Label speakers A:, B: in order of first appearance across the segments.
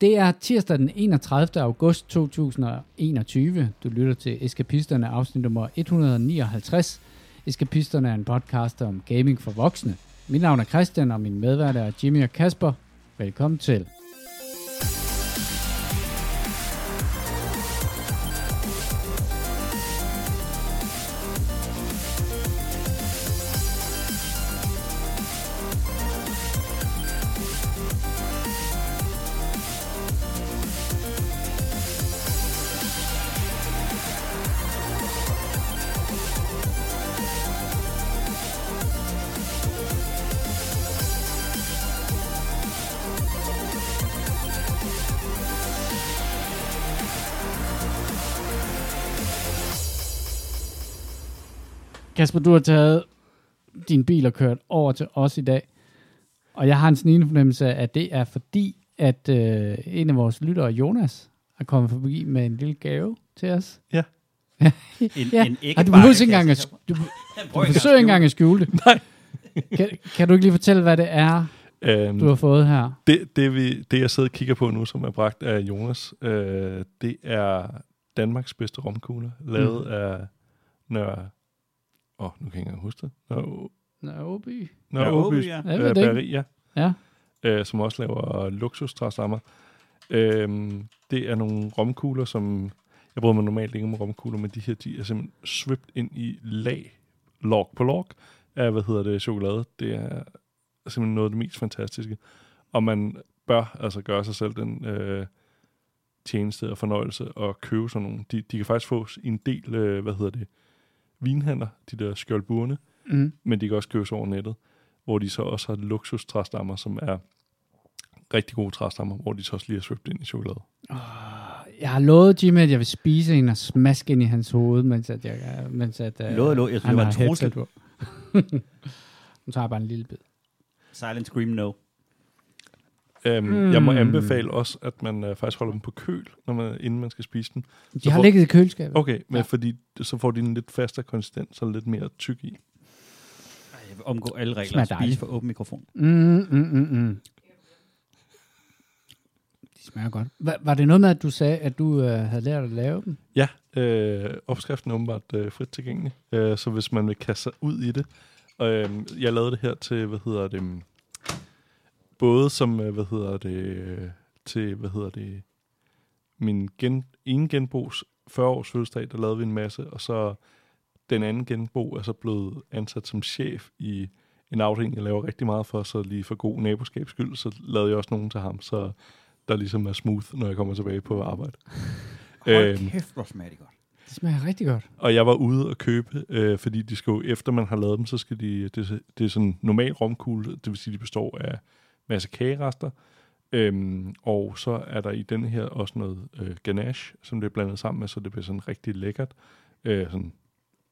A: Det er tirsdag den 31. august 2021. Du lytter til Eskapisterne, afsnit nummer 159. Eskapisterne er en podcast om gaming for voksne. Mit navn er Christian, og min medvært er Jimmy og Kasper. Velkommen til. Kasper, du har taget din bil og kørt over til os i dag. Og jeg har en snigende fornemmelse af, at det er fordi, at øh, en af vores lyttere, Jonas, er kommet forbi med en lille gave til os.
B: Ja.
C: En,
A: Ja.
C: en ikke
A: Og du behøver ikke engang at, du, du forsøger ikke engang at skjule det.
B: Nej.
A: Kan, kan du ikke lige fortælle, hvad det er,
B: Øhm,
A: du har fået her?
B: det, det, vi, det, jeg sidder og kigger på nu, som er bragt af Jonas, øh, det er Danmarks bedste romkugler, lavet
A: Mm.
B: af Nør... Åh, oh, nu kan jeg ikke engang huske det.
A: Nå, Åby.
B: Nør
C: Ja,
B: Åby,
C: ja.
B: Øh, ja.
A: Ja.
B: øh, som også laver luksustræslammer. Øhm, det er nogle romkugler, som... Jeg bryder mig normalt ikke om romkugler, men de her, de er simpelthen svøbt ind i lag, log på log, af, hvad hedder det, chokolade. Det er simpelthen noget af det mest fantastiske. Og man bør altså gøre sig selv den øh, tjeneste og fornøjelse og købe sådan nogle. De, de kan faktisk fås i en del, øh, hvad hedder det, vinhandler, de der skjoldburene
A: Mm.
B: men de kan også købes over nettet, hvor de så også har luksustræstammer, som er rigtig gode træstammer, hvor de så også lige er svøbt ind i chokolade.
A: Jeg har lovet Jimmy, at jeg vil spise en og smaske ind i hans hoved, mens at jeg... Mens at, uh,
C: Lå, lå, jeg synes,
A: han
C: det var
A: har
C: en trussel.
A: nu tager jeg bare en lille bid.
C: Silent Scream No.
B: Øhm,
A: Mm.
B: Jeg må anbefale også, at man øh, faktisk holder dem på køl, når man, inden man skal spise dem.
A: De
B: Så
A: har
B: får-
A: ligget i køleskabet.
B: Okay, men
A: Ja.
B: fordi så får de en lidt fastere konsistens og lidt mere tyk i.
C: Ej, Jeg vil omgå alle regler og spise for åben mikrofon.
A: Mm, mm, mm, mm. De smager godt. Var, var det noget med, at du sagde, at du øh, havde lært at lave dem?
B: Ja, øh, opskriften er åbenbart øh, frit tilgængelig, øh, så hvis man vil kaste sig ud i det. Øh, jeg lavede det her til, hvad hedder det, mm, både som, øh, hvad hedder det, øh, til, hvad hedder det, min gen, ene genbos 40-års fødselsdag, der lavede vi en masse, og så den anden genbo er så blevet ansat som chef i en afdeling, jeg laver rigtig meget for, så lige for god naboskabs skyld, så lavede jeg også nogen til ham, så der ligesom er smooth, når jeg kommer tilbage på arbejde.
C: Hold
B: Øhm.
C: kæft, hvor smager de godt.
A: Det smager rigtig godt.
B: Og jeg var ude og købe, øh, fordi de skal jo, efter man har lavet dem, så skal de, det, er- det er sådan normal romkugle, det vil sige, de består af masse kagerester, øhm, og så er der i den her også noget øh, ganache, som det er blandet sammen med, så det bliver sådan rigtig lækkert, øh, sådan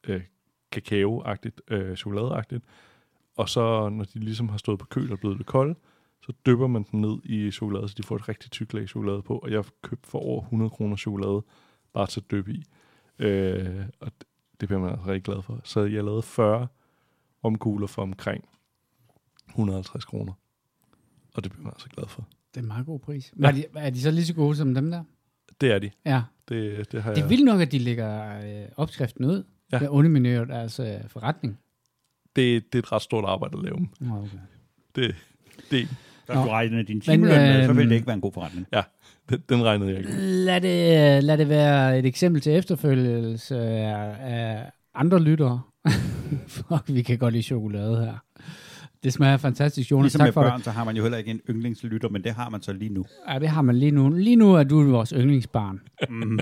B: øh, kakao-agtigt, øh, chokoladeagtigt. Og så, når de ligesom har stået på køl og blevet lidt kolde, så dypper man den ned i chokolade, så de får et rigtig tykt lag chokolade på. Og jeg har købt for over 100 kroner chokolade, bare til at dyppe i. Øh, og det, det bliver man altså rigtig glad for. Så jeg lavede 40 omkugler for omkring 150 kroner. Og det bliver man altså glad for.
A: Det er en meget god pris. Var de, er de så lige så gode som dem der?
B: Det er de.
A: Ja.
B: Det, det har
A: Det er
B: jeg.
A: vildt nok, at de lægger øh, opskriften ud. Ja.
B: Ja.
A: Det underminerer deres øh, forretning.
B: Det, det er et ret stort arbejde at lave dem.
A: Okay.
B: Det, det,
C: Så
A: Nå.
C: du regner din timeløn med, så vil det ikke være en god forretning.
B: den, den regnede jeg ikke.
A: Lad det, lad det være et eksempel til efterfølgelse af, af andre lyttere. Fuck, vi kan godt lide chokolade her. Det smager fantastisk, Jonas.
C: Ligesom
A: tak
C: med
A: for det.
C: børn, så har man jo heller ikke en yndlingslytter, men det har man så lige nu.
A: Ja, det har man lige nu. Lige nu er du vores yndlingsbarn.
C: Mm.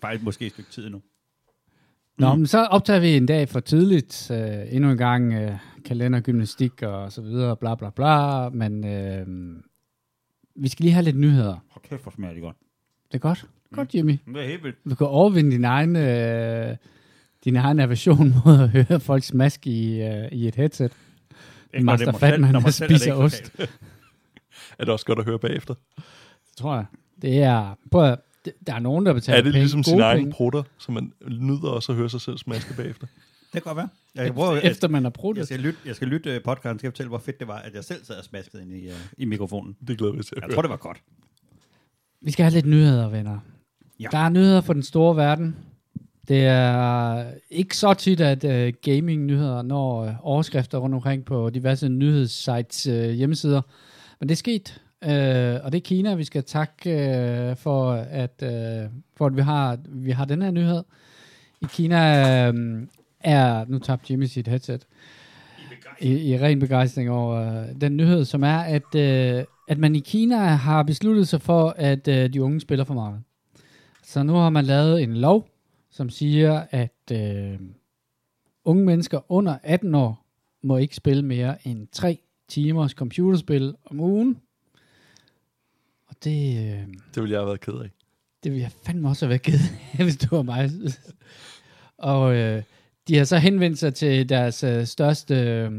C: Faktisk måske et stykke tid nu.
A: Nå, men så optager vi en dag for tidligt. Uh, endnu en gang uh, kalendergymnastik og så videre, bla bla bla. Men uh, vi skal lige have lidt nyheder.
C: Hold kæft, hvor smager de godt.
A: Det er godt. Godt, Jimmy.
C: Det er helt vildt.
A: Du kan overvinde din egen, uh, din egen aversion mod at høre folk smaske i, uh, i et headset.
C: Ikke,
A: Master
C: når det er mig
A: Fatman,
C: selv- når mig selv er det
A: spiser ost.
B: Er det også godt at høre bagefter?
A: Det tror jeg. Det er... Prøv at, det- der er nogen, der betaler
B: er det
A: penge,
B: ligesom sin egen prutter, så man nyder også at høre sig selv smaske bagefter?
C: Det kan godt være. Jeg, prøver, jeg,
A: efter man har brugt
C: jeg,
A: det.
C: skal lytte, jeg skal lytte uh, podcasten, skal jeg fortælle, hvor fedt det var, at jeg selv sad og smaskede ind i, uh, i mikrofonen.
B: Det glæder vi til at
C: Jeg
B: høre.
C: tror, det var godt.
A: Vi skal have lidt nyheder, venner.
C: Ja.
A: Der er nyheder for den store verden. Det er ikke så tit, at øh, gaming-nyheder når øh, overskrifter rundt omkring på diverse nyhedssites øh, hjemmesider. Men det er sket, øh, og det er Kina, vi skal takke øh, for, at, øh, for at vi har, vi har den her nyhed. I Kina øh, er, nu tabte Jimmy sit headset, i, i ren begejstring over øh, den nyhed, som er, at, øh, at man i Kina har besluttet sig for, at øh, de unge spiller for meget. Så nu har man lavet en lov, som siger, at øh, unge mennesker under 18 år må ikke spille mere end 3 timers computerspil om ugen. Og det, øh,
B: Det ville jeg have været ked af.
A: det vil jeg fandme også have været ked af, hvis det var mig. Og øh, de har så henvendt sig til deres øh, største, øh,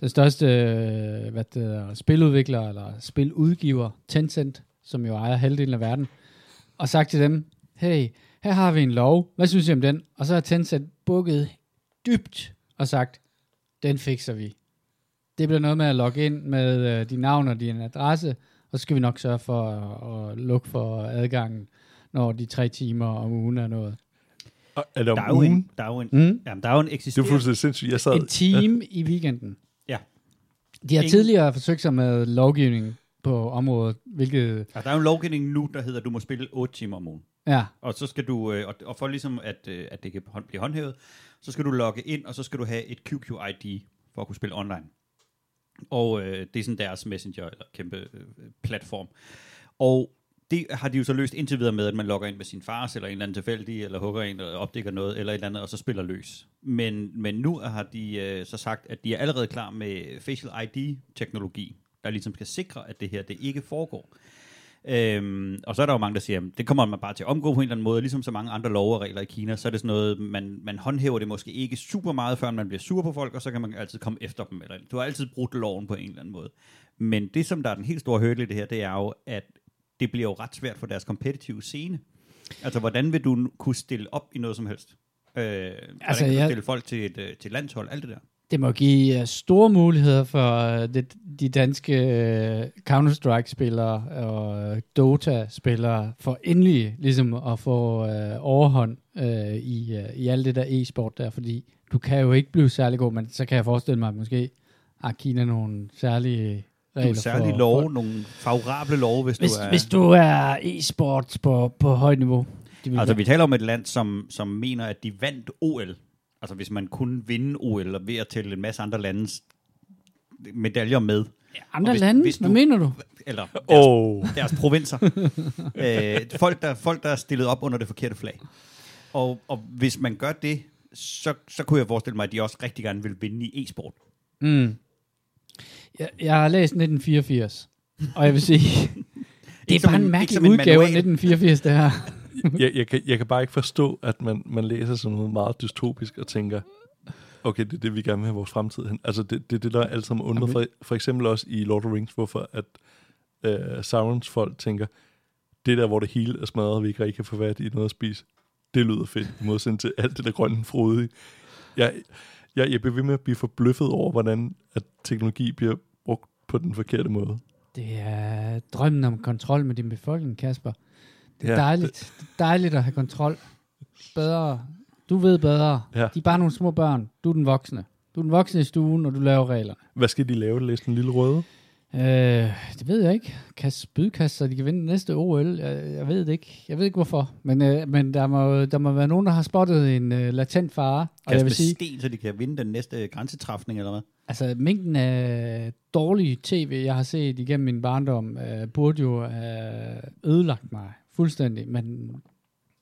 A: den største øh, hvad det hedder, spiludvikler eller spiludgiver, Tencent, som jo ejer halvdelen af verden, og sagt til dem, hey, her har vi en lov, hvad synes I om den? Og så har Tencent bukket dybt og sagt, den fikser vi. Det bliver noget med at logge ind med øh, din navn og din adresse, og så skal vi nok sørge for at, at lukke for adgangen, når de tre timer om ugen er noget.
B: Og er det om
C: Der er jo
B: ugen?
C: en, der er jo en,
A: Mm.
C: jamen, der er jo en
B: Det er
C: eksisterende...
B: fuldstændig sindssygt. Jeg sad...
A: En time i weekenden.
C: Ja.
A: De har
C: Ingen-
A: tidligere forsøgt sig med lovgivning på området, hvilket,
C: Altså, der er jo en lovgivning nu, der hedder, at du må spille 8 timer om ugen
A: ja,
C: Og så skal du, øh, og, og for ligesom at, øh, at det kan hånd- blive håndhævet, så skal du logge ind, og så skal du have et QQ-ID for at kunne spille online. Og øh, det er sådan deres messenger, eller kæmpe øh, platform. Og det har de jo så løst indtil videre med, at man logger ind med sin fars, eller en eller anden tilfældig, eller hugger en, eller opdækker noget, eller et eller andet, og så spiller løs. Men, men nu har de øh, så sagt, at de er allerede klar med facial ID-teknologi, der ligesom skal sikre, at det her det ikke foregår. Øhm, og så er der jo mange, der siger, at det kommer man bare til at omgå på en eller anden måde, ligesom så mange andre love og regler i Kina, så er det sådan noget, man, man håndhæver det måske ikke super meget, før man bliver sur på folk, og så kan man altid komme efter dem. Eller, du har altid brudt loven på en eller anden måde. Men det, som der er den helt store hurdle i det her, det er jo, at det bliver jo ret svært for deres competitive scene. Altså, hvordan vil du kunne stille op i noget som helst? Øh, altså,
A: Altså,
C: kan du stille folk til et øh, til landshold, alt det der?
A: Det må give uh, store muligheder for uh, det, de danske uh, Counter-Strike-spillere og Dota-spillere for endelig ligesom at få uh, overhånd uh, i, uh, i alt det der e-sport der, fordi du kan jo ikke blive særlig god, men så kan jeg forestille mig, at måske har Kina nogle særlige regler
C: Nogle særlige
A: for,
C: love,
A: for
C: nogle favorable love, hvis,
A: hvis,
C: du er...
A: hvis du er e-sports på, på højt niveau.
C: Altså, vi taler om et land, som, som mener, at de vandt OL. Altså, hvis man kunne vinde OL og ved at tælle en masse andre landes medaljer med.
A: Andre
C: og hvis-
A: lande?
C: hvis
A: Hvad
C: du-
A: mener du?
C: Eller deres,
B: Åh,
C: deres provinser. øh, folk, der, folk, der er stillet op under det forkerte flag. Og, og hvis man gør det, så, så kunne jeg forestille mig, at de også rigtig gerne vil vinde i e-sport.
A: Mm. Jeg, jeg har læst 1984, og jeg vil sige, det er bare
C: en-
A: mærkelig
C: en
A: udgave af
C: manual.
A: 1984, det her.
B: Jeg, jeg, kan, jeg kan bare ikke forstå, at man, man læser sådan noget meget dystopisk og tænker, okay, det er det, vi gerne vil have vores fremtid hen. Altså, det, det er det, der er alt sammen undret. For, for eksempel også i Lord of the Rings, hvorfor at øh, Saurons folk tænker, det der, hvor det hele er smadret, og vi ikke rigtig kan få fat i noget at spise, det lyder fedt, i modsætning til alt det der grønne frodige. Jeg, jeg, jeg bliver ved med at blive forbløffet over, hvordan at teknologi bliver brugt på den forkerte måde.
A: Det er drømmen om kontrol med din befolkning, Kasper. Det er
B: Ja,
A: dejligt. Det er dejligt at have kontrol. Bedre. Du ved bedre.
B: Ja.
A: De er bare nogle små børn. Du er den voksne. Du er den voksne i stuen, og du laver reglerne.
B: Hvad skal de lave? Læse en lille røde?
A: Øh, det ved jeg ikke. Kast spydkast, så de kan vinde næste OL. Jeg, jeg ved det ikke. Jeg ved ikke hvorfor. Men, øh, men der, må, der må være nogen, der har spottet en øh, latent fare. Og
C: Kast
A: jeg vil sige,
C: sten, så de kan vinde den næste grænsetræfning, eller hvad?
A: altså mængden af dårlige tv, jeg har set igennem min barndom, øh, burde jo have ødelagt mig fuldstændig. Men,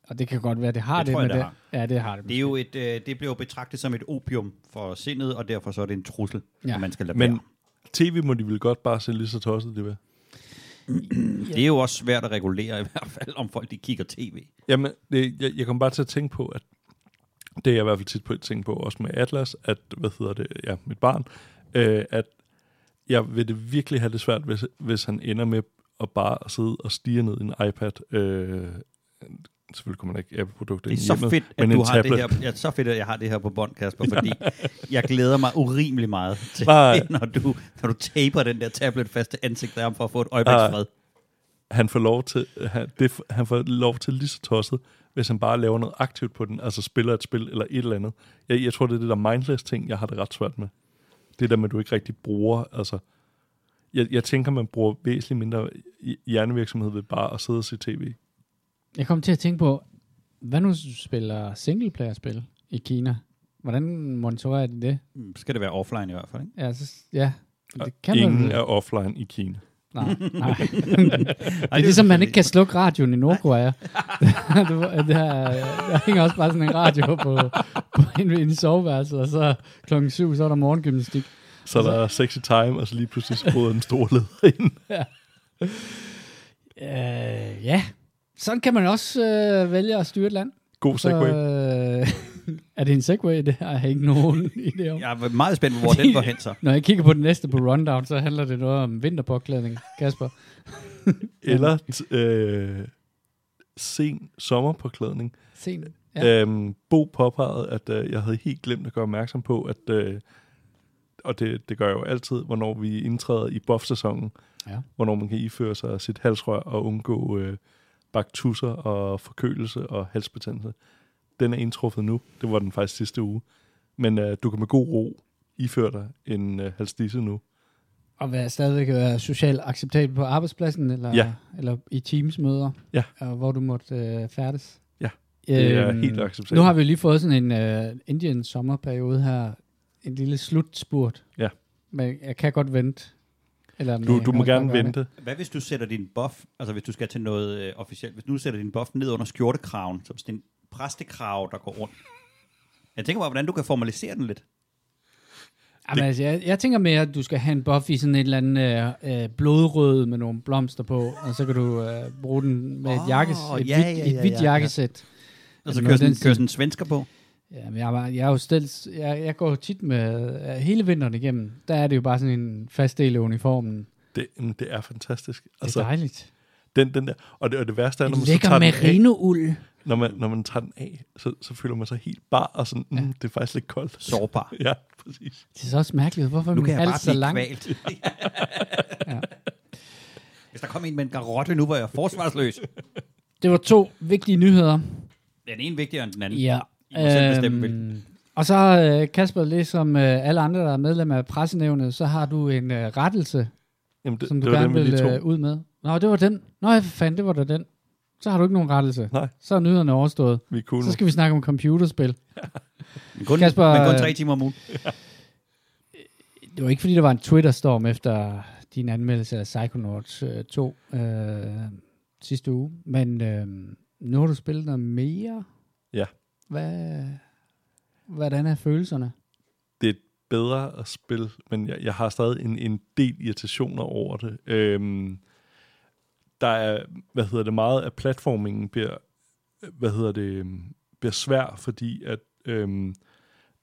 A: og det kan godt være, det har
C: Det
A: det.
C: tror jeg,
A: men
C: det har.
A: Ja, det har det.
C: Det, er jo et, øh, det bliver jo betragtet som et opium for sindet, og derfor så er det en trussel,
A: Ja.
C: man skal lade
B: Men
C: være.
B: tv må de vel godt bare se lige så tosset, det vil.
C: Det er jo også svært at regulere i hvert fald, om folk de kigger tv.
B: Jamen, det, jeg, jeg kom bare til at tænke på, at det er jeg i hvert fald tit på at tænke på, også med Atlas, at, hvad hedder det, ja, mit barn, øh, at jeg vil det virkelig have det svært, hvis, hvis han ender med at bare sidde og stige ned i en iPad. Øh, selvfølgelig kommer man ikke Apple-produkter
C: er
B: ind i
C: så
B: hjemmet,
C: fedt, at
B: men
C: du har det her. Ja, så fedt, at jeg har det her på bånd, Kasper, fordi jeg glæder mig urimelig meget til,
B: Nej.
C: når du, når du taper den der tablet fast til ansigtet af for at få et øjebliks
B: Nej.
C: fred.
B: han får lov til, han, det, han får lov til lige så tosset, hvis han bare laver noget aktivt på den, altså spiller et spil eller et eller andet. Jeg, jeg tror, det er det der mindless ting, jeg har det ret svært med. Det der med, at du ikke rigtig bruger, altså, jeg, jeg tænker, man bruger væsentligt mindre hj- hjernevirksomhed ved bare at sidde og se tv.
A: Jeg kom til at tænke på, hvad nu spiller singleplayer-spil i Kina? Hvordan monitorerer de det?
C: Mm, Skal det være offline i hvert fald, ikke?
A: Ja, så, ja. Det kan
B: Ingen
A: man
B: er offline i Kina.
A: Nej, nej. det er ligesom, man ikke kan slukke radioen i Nordkorea. det her, der hænger også bare sådan en radio på, på inde i soveværelset, og så klokken syv, så er der morgengymnastik.
B: Så der er sexy time, og så lige pludselig så bryder den store leder ind.
A: Øh, ja, sådan kan man også øh, vælge at styre et land.
B: God
A: Så,
B: segway.
A: øh, er det en segway? Det har jeg ikke nogen idé om.
C: Jeg er meget spændt på, hvor den går hen så.
A: Når jeg kigger på den næste på rundown, så handler det noget om vinterpåklædning. Kasper?
B: Eller t- øh, sen sommerpåklædning.
A: Sen.
B: Ja.
A: Ja.
B: Øhm, Bo påpegede, at øh, jeg havde helt glemt at gøre opmærksom på, at, øh, og det, det gør jeg jo altid, hvornår vi indtræder i buff-sæsonen,
A: Ja.
B: hvornår man kan iføre sig sit halsrør og undgå øh, baktusser og forkølelse og halsbetændelse. Den er indtruffet nu. Det var den faktisk sidste uge. Men øh, du kan med god ro iføre dig en øh, halsdisse nu.
A: Og være stadigvæk være socialt acceptabel på arbejdspladsen, eller,
B: Ja.
A: eller i teamsmøder,
B: Ja.
A: og hvor du måtte øh, færdes.
B: Ja, Det er
A: Øhm,
B: helt acceptabelt.
A: Nu har vi lige fået sådan en uh, Indian sommerperiode her. En lille slutspurt.
B: Ja.
A: Men jeg kan godt vente. Eller,
B: Du, du må gerne vente.
C: Hvad hvis du sætter din buff, altså hvis du skal til noget øh, officielt, hvis du sætter din buff ned under skjortekraven, som sådan en præstekrav, der går rundt. Jeg tænker bare, hvordan du kan formalisere den lidt.
A: Jamen, altså, jeg, jeg tænker mere, at du skal have en buff i sådan et eller andet øh, øh, blodrød med nogle blomster på, og så kan du øh, bruge den med et,
C: Åh,
A: jakkes, et,
C: ja,
A: hvidt,
C: ja, ja,
A: et hvidt
C: ja, ja.
A: jakkesæt.
C: Og så kører sådan, kører sådan en svensker på.
A: Ja, men jeg, er jeg er jo stillet, jeg, jeg går tit med hele vinteren igennem. Der er det jo bare sådan en fast del af uniformen.
B: Det, mm, det er fantastisk.
A: Det er altså, dejligt.
B: den, den der, og, det, og det værste er, når man så tager den af,
A: merino-uld.
B: når man, når man tager den af, så, så føler man sig helt bar, og sådan, mm,
A: Ja.
B: det er faktisk lidt koldt.
C: Sårbar.
B: Ja, præcis.
A: Det er så også mærkeligt. Hvorfor er
C: Nu
A: min
C: kan jeg bare
A: så
C: blive
A: lang?
C: kvalt.
A: Ja.
C: Hvis der kom en med en garotte nu, hvor jeg er forsvarsløs.
A: Det var to vigtige nyheder.
C: Den ene vigtigere end den anden.
A: Ja.
C: I må selv bestemme,
A: Øhm, og så øh, Kasper, ligesom øh, alle andre, der er medlem af pressenævnet, så har du en øh, rettelse,
B: Jamen, det,
A: som du
B: det var
A: gerne vil øh, ud med. Nå, det var den. Nå, jeg fandt, det var da den. Så har du ikke nogen rettelse.
B: Nej,
A: Så er nyhederne overstået.
B: vi cool
A: Så skal vi snakke om computerspil.
C: Men kun,
A: Kasper,
C: men kun
A: øh,
C: tre timer om ugen.
A: Det var ikke, fordi der var en Twitter-storm efter din anmeldelse af Psychonauts øh, 2 øh, sidste uge, men øh, nu har du spillet noget mere. Hvad, hvordan er følelserne?
B: det er bedre at spille, men jeg, jeg har stadig en, en del irritationer over det. Øhm, der er, hvad hedder det, meget af platformingen bliver, hvad hedder det, øhm, bliver svær, fordi at øhm,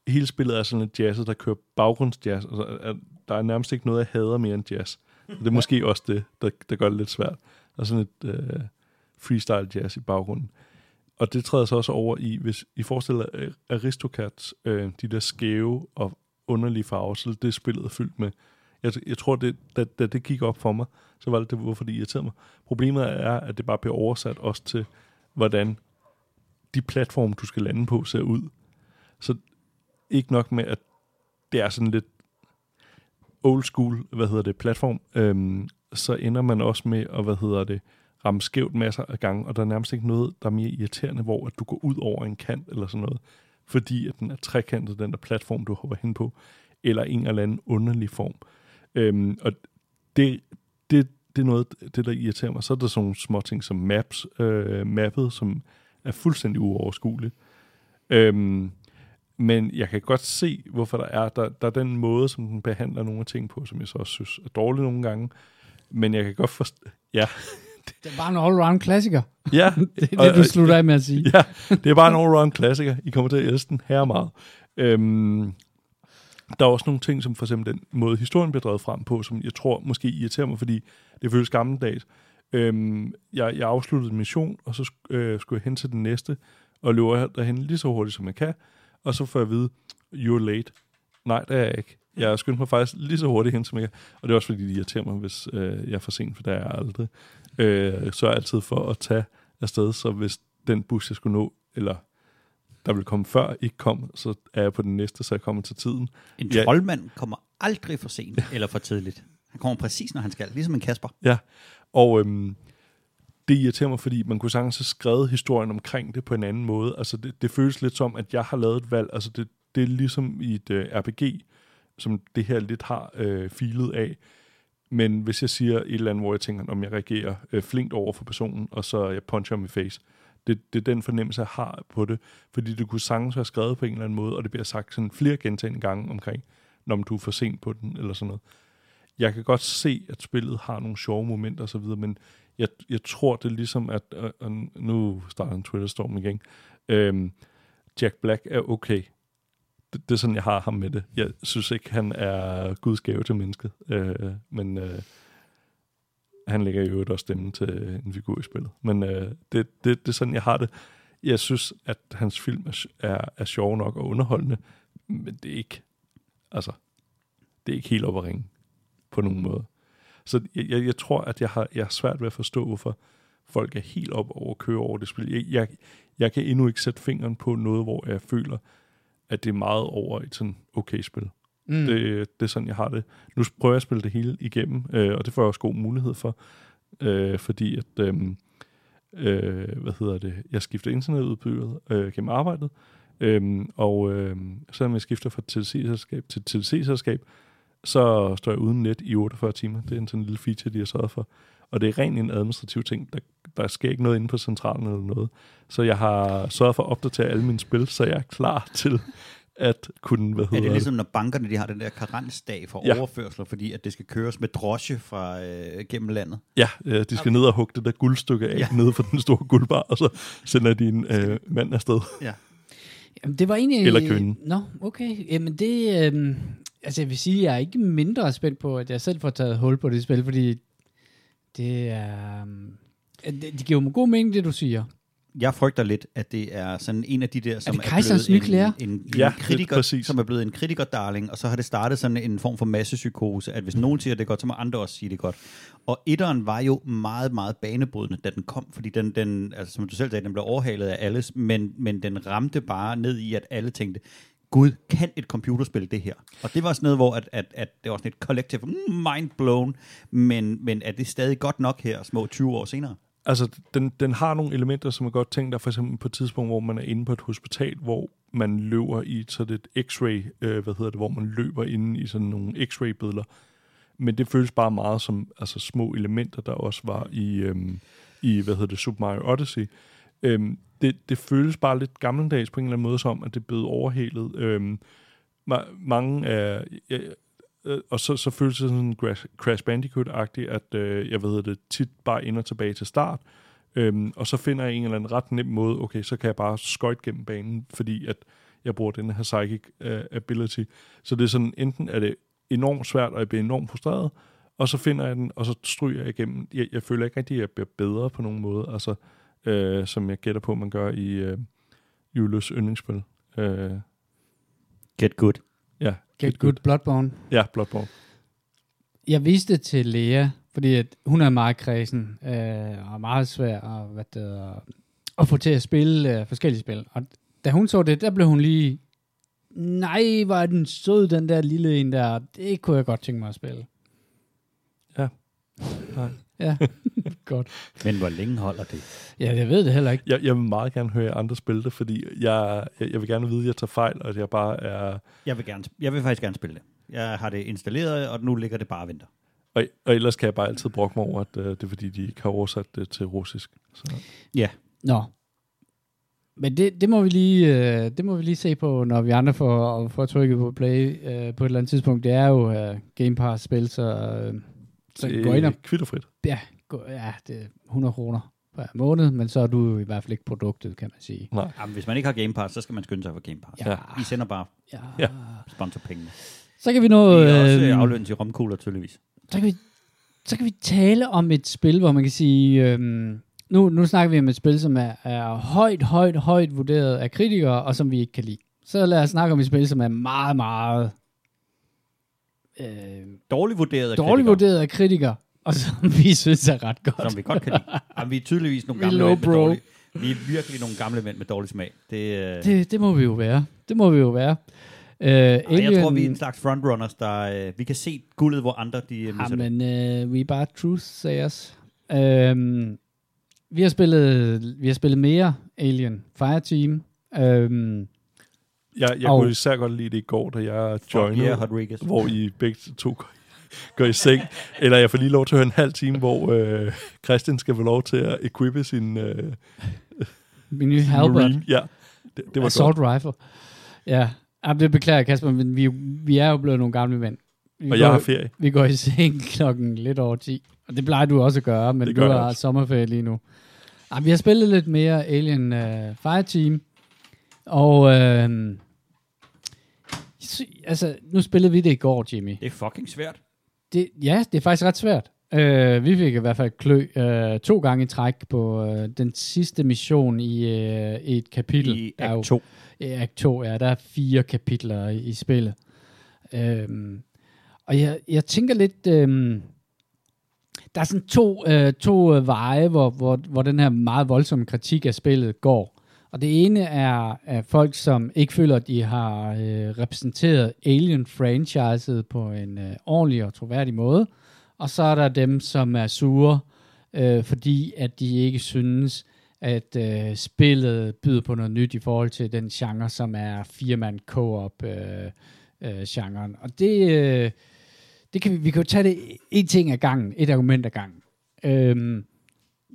B: hele spillet er sådan lidt jazzet, der kører baggrundsjazz. Altså, at der er nærmest ikke noget, jeg hader mere end jazz. Det er måske også det, der, der gør det lidt svært. Der er sådan et øh, freestyle jazz i baggrunden. Og det træder så også over i, hvis I forestiller jer Aristocats, øh, de der skæve og underlige farver, så det spillet er fyldt med. Jeg, jeg tror, det, da, da det gik op for mig, så var det, det hvorfor det irriterede mig. Problemet er, at det bare bliver oversat også til, hvordan de platforme, du skal lande på, ser ud. Så ikke nok med, at det er sådan lidt old school, hvad hedder det, platform, øhm, så ender man også med at, hvad hedder det, ramme skævt masser af gange, og der er nærmest ikke noget, der er mere irriterende, hvor at du går ud over en kant eller sådan noget, fordi at den er trekantet, den der platform, du hopper hen på, eller en eller anden underlig form. Øhm, og det, det, det er noget, det der irriterer mig. Så er der sådan nogle små ting som maps, øh, mappet, som er fuldstændig uoverskueligt. Øhm, men jeg kan godt se, hvorfor der er. Der, der er den måde, som den behandler nogle af ting på, som jeg så også synes er dårlig nogle gange. Men jeg kan godt forstå... Ja,
A: det er bare en all-round klassiker.
B: ja.
A: Det er det, du slutter af med at sige.
B: Ja, det er bare en all-round klassiker. I kommer til at elske den her meget. Øhm, der er også nogle ting, som for eksempel den måde, historien bliver drevet frem på, som jeg tror måske irriterer mig, fordi det føles gammeldags. Øhm, jeg, jeg afsluttede en mission, og så øh, skulle jeg hen til den næste, og løber derhen lige så hurtigt, som jeg kan, og så får jeg at vide, you're late. Nej, det er jeg ikke. Jeg skyndte mig faktisk lige så hurtigt hen, som jeg Og det er også fordi, det irriterer mig, hvis øh, jeg er for sent, for der er jeg aldrig. Øh, så er jeg altid for at tage afsted, så hvis den bus, jeg skulle nå, eller der vil komme før, ikke kom, så er jeg på den næste, så jeg kommer til tiden.
C: En
B: Ja.
C: troldmand kommer aldrig for sent eller for tidligt. Han kommer præcis, når han skal. Ligesom en Kasper.
B: Ja, og øhm, det irriterer mig, fordi man kunne sagtens have skrevet historien omkring det på en anden måde. Altså, det, det føles lidt som, at jeg har lavet et valg. Altså, det, det er ligesom i et øh, RPG, som det her lidt har øh, filet af. Men hvis jeg siger et eller andet, hvor jeg tænker, om jeg reagerer øh, flinkt over for personen, og så jeg puncher ham i face, det, det er den fornemmelse, jeg har på det. Fordi det kunne sagtens være skrevet på en eller anden måde, og det bliver sagt sådan flere gentagende gange omkring, når du er for sent på den, eller sådan noget. Jeg kan godt se, at spillet har nogle sjove momenter og så videre, men jeg, jeg tror, det er ligesom, at og, og nu starter en Twitter-storm igen. Øhm, Jack Black er okay. Det, det er sådan, jeg har ham med det. Jeg synes ikke, han er Guds gave til mennesket, øh, men øh, han lægger jo øvrigt også stemmen til en figur i spillet. Men øh, det, det, det er sådan, jeg har det. Jeg synes, at hans film er, er, er sjov nok og underholdende, men det er ikke, altså, det er ikke helt op at ringe på nogen måde. Så jeg, jeg, jeg tror, at jeg har, jeg har svært ved at forstå, hvorfor folk er helt op over at køre over det spil. Jeg, jeg, jeg kan endnu ikke sætte fingeren på noget, hvor jeg føler, at det er meget over et sådan okay spil.
A: Mm.
B: Det, det er sådan, jeg har det. Nu prøver jeg at spille det hele igennem, øh, og det får jeg også god mulighed for, øh, fordi at, øh, øh, hvad hedder det, jeg skifter internetudbyder øh, gennem arbejdet, øh, og øh, selvom jeg skifter fra TLC-selskab til TLC-selskab, så står jeg uden net i 48 timer. Det er en sådan lille feature, de har sørget for. Og det er rent en administrativ ting. Der, der sker ikke noget inde på centralen eller noget. Så jeg har sørget for at opdatere alle mine spil, så jeg er klar til at kunne, hvad
C: Er
B: hedder
C: det ligesom, når bankerne de har den der karensdag for
B: Ja.
C: overførsler, fordi at det skal køres med drosje fra øh, gennem landet?
B: Ja, øh, de skal ned og hugge det der guldstykke af ja. Nede for den store guldbar, og så sender de en øh, mand afsted.
C: Ja.
A: Jamen, det var egentlig...
B: Eller kvinde.
A: Nå, okay. Jamen, det... Øhm, altså, jeg vil sige, jeg er ikke mindre spændt på, at jeg selv får taget hul på det spil, fordi det er... øhm, det, det giver jo god mening, det du siger.
C: Jeg frygter lidt, at det er sådan en af de der, som
A: det Kejserens nye klæder?
C: en, en, en
B: Ja,
C: kritiker,
B: præcis.
C: som er blevet en kritikerdarling, og så har det startet sådan en form for massepsykose, at hvis nogen siger det er godt, så må andre også sige det godt. Og etteren var jo meget, meget banebrydende, da den kom, fordi den, den altså, som du selv sagde, den blev overhalet af alles, men, men den ramte bare ned i, at alle tænkte, Gud, kan et computerspil det her? Og det var sådan noget, hvor at, at, at det var sådan et collective mm, mind blown, men, men er det stadig godt nok her, små 20 år senere?
B: Altså, den, den har nogle elementer, som er godt tænkt. Der for eksempel på et tidspunkt, hvor man er inde på et hospital, hvor man løber i sådan et x-ray, øh, hvad hedder det, hvor man løber inde i sådan nogle x-ray-billeder. Men det føles bare meget som altså, små elementer, der også var i, øhm, i hvad hedder det, Super Mario Odyssey. Øhm, det, det føles bare lidt gammeldags på en eller anden måde, som at det blev blevet overhalet. Øhm, ma- mange af, øh, og så, så føles det sådan Crash, Crash Bandicoot-agtigt, at øh, jeg ved det tit bare ind og tilbage til start, øhm, og så finder jeg en eller anden ret nem måde, okay, så kan jeg bare skøjte gennem banen, fordi at jeg bruger den her psychic uh, ability. Så det er sådan, enten er det enormt svært, og jeg bliver enormt frustreret, og så finder jeg den, og så stryger jeg igennem. Jeg, jeg føler ikke rigtig, at jeg bliver bedre på nogen måde, altså, øh, som jeg gætter på, man gør i øh, Julius yndlingsspil. Øh,
C: Get good
B: ja,
A: Get Good Bloodborne.
B: Ja, Bloodborne.
A: Jeg viste til Lea, fordi at hun er meget kredsen øh, og meget svær at, hvad det, hedder, at få til at spille øh, forskellige spil. Og da hun så det, der blev hun lige, nej, var er den sød, den der lille en der. Det kunne jeg godt tænke mig at spille.
B: Nej.
A: Ja, godt.
C: Men hvor længe holder det?
A: Ja, jeg ved det heller ikke.
B: Jeg, jeg vil meget gerne høre andre spille det, fordi jeg, jeg, jeg vil gerne vide, at jeg tager fejl, og at jeg bare er...
C: Jeg vil, gerne, jeg vil faktisk gerne spille det. Jeg har det installeret, og nu ligger det bare og venter.
B: Og, og ellers kan jeg bare altid brokke mig over, at uh, det er fordi, de ikke har oversat det til russisk. Så.
C: Ja.
A: Nå. Men det, det, må vi lige, øh, det må vi lige se på, når vi andre får, får trykket på play øh, på et eller andet tidspunkt. Det er jo øh, Game Pass-spil, så, øh, så
B: det
A: gå ind og
B: er kvitterfrit.
A: Ja, gå, ja, det er 100 kroner per måned, men så er du jo i hvert fald ikke produktet, kan man sige.
B: Nej.
C: Jamen, hvis man ikke har Game Pass, så skal man skynde sig for Game Pass.
A: Ja.
C: Vi sender bare
A: Ja.
B: Ja.
C: sponsorpengene.
A: Så kan vi nå...
C: Vi er også
A: øhm,
C: aflønnet til romkugler, tydeligvis.
A: så, kan vi, så kan vi tale om et spil, hvor man kan sige... Øhm, nu, nu snakker vi om et spil, som er, er højt, højt, højt vurderet af kritikere, og som vi ikke kan lide. Så lad os snakke om et spil, som er meget, meget øh,
C: Dårligt vurderet af
A: dårligt
C: kritikere,
A: vurderet af kritikere, og som vi synes er ret godt.
C: Som vi godt kan lide. Jamen, vi er tydeligvis nogle gamle mænd med
A: bro.
C: dårlig, Vi er virkelig nogle gamle mænd med dårlig smag. Det, øh,
A: Det, det må vi jo være. Det må vi jo være. Øh,
C: Ej,
A: Alien,
C: jeg tror, vi er en slags frontrunners, der øh, vi kan se guldet, hvor andre de øh, misser.
A: Jamen, øh, vi er bare truth sayers. Øhm, vi har spillet vi har spillet mere Alien Fireteam. Øhm,
B: Jeg, jeg
A: Og-
B: kunne især godt lide det i går, da jeg
C: Fuck
B: joinede,
C: yeah, Rodriguez.
B: hvor I begge to går, går i seng. Eller jeg får lige lov til at høre en halv time, hvor øh, Christian skal få lov til at equippe sin, øh,
A: min nye Halbert.
B: Marine. Ja, det, det var
A: Assault
B: godt.
A: Rifle. Ja, Jamen, det beklager jeg, Kasper, men vi, vi er jo blevet nogle gamle mænd. Vi
B: Og
A: går,
B: jeg har ferie.
A: Vi går i seng klokken lidt over 10. Og det plejer du også at gøre, men
B: Det
A: du
B: gør jeg
A: har
B: også.
A: sommerferie lige nu. Ej, vi har spillet lidt mere Alien uh, Fireteam. Og øh, altså, nu spillede vi det i går, Jimmy.
C: Det er fucking svært.
A: Det, ja, det er faktisk ret svært. Uh, vi fik i hvert fald klø uh, to gange i træk på uh, den sidste mission i, i et kapitel.
C: I Act 2.
A: i Act 2, ja, der er fire kapitler i, i spillet. Øhm, og jeg, jeg tænker lidt, øhm, der er sådan to, øh, to øh, veje, hvor, hvor, hvor den her meget voldsomme kritik af spillet går. Og det ene er, er folk, som ikke føler, at de har øh, repræsenteret Alien-franchiset på en øh, ordentlig og troværdig måde. Og så er der dem, som er sure, øh, fordi at de ikke synes, at øh, spillet byder på noget nyt i forhold til den genre, som er firemand co-op øh, øh, genren. Og det, øh, det kan vi, vi kan jo tage det en ting ad gangen, et argument ad gangen. Øhm,